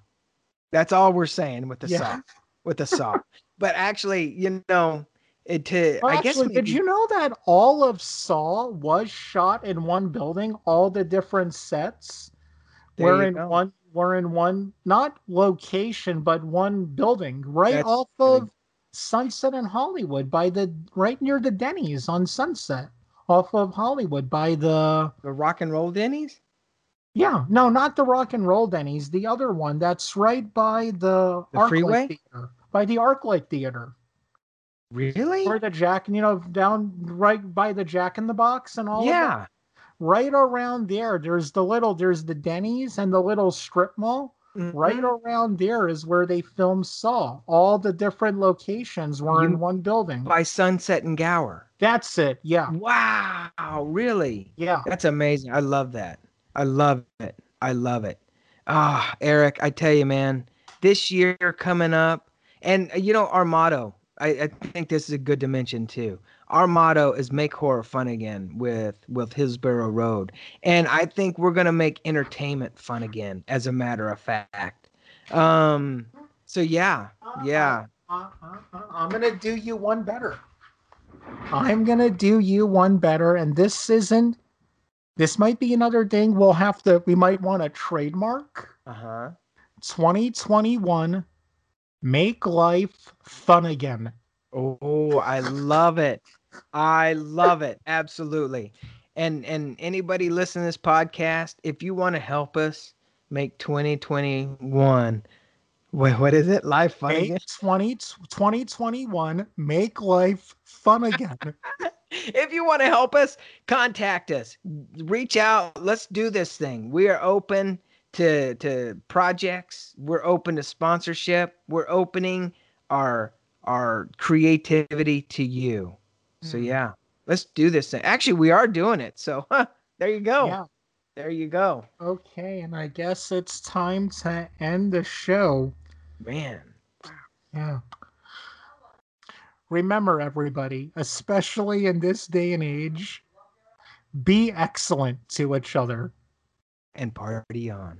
S2: That's all we're saying with the
S1: Yeah.
S2: saw. With a saw. but actually, you know, it to
S1: Well,
S2: I guess
S1: actually, did you know that all of Saw was shot in one building? All the different sets
S2: There
S1: were in
S2: go.
S1: one were in one not location, but one building, right
S2: That's
S1: off of Sunset and Hollywood by the right near the Denny's on Sunset, off of Hollywood by the
S2: the rock and roll Denny's?
S1: yeah, no, not the rock and roll Denny's, the other one that's right by the,
S2: The freeway?
S1: Theater, by the ArcLight Theater.
S2: Really?
S1: Where the Jack, you know, down right by the Jack in the Box and all of that.
S2: yeah.
S1: right around there there's the little there's the denny's and the little strip mall right
S2: Mhm.
S1: around there is where they filmed saw all the different locations were
S2: You-
S1: in one building
S2: by Sunset and Gower.
S1: that's it yeah
S2: Wow, really?
S1: yeah
S2: That's amazing. I love that. I love it. I love it. Ah, Eric, I tell you, man, this year coming up, and uh, you know, our motto, I, I think this is a good dimension too. Our motto is make horror fun again with with Hillsborough Road. And I think we're gonna make entertainment fun again, as a matter of fact. Um so yeah, yeah.
S1: Uh, uh, uh, i'm gonna do you one better i'm gonna do you one better and this isn't this might be another thing we'll have to we might want to trademark
S2: Uh-huh.
S1: 2021 make life fun again
S2: Oh, I love it. I love it. Absolutely. And and anybody listening to this podcast, if you want to help us make 2021 wait, what is it? Life fun
S1: Make
S2: again?
S1: 20, 2021 make life fun again.
S2: If you want to help us, contact us. Reach out. Let's do this thing. We are open to to projects. We're open to sponsorship. We're opening our our creativity to you. So
S1: Mm.
S2: yeah, let's do this thing. Actually, we are doing it. So huh, there you go.
S1: Yeah.
S2: There you go.
S1: Okay, and I guess it's time to end the show.
S2: Man.
S1: Yeah. Remember, everybody, especially in this day and age, be excellent to each other.
S2: And party on.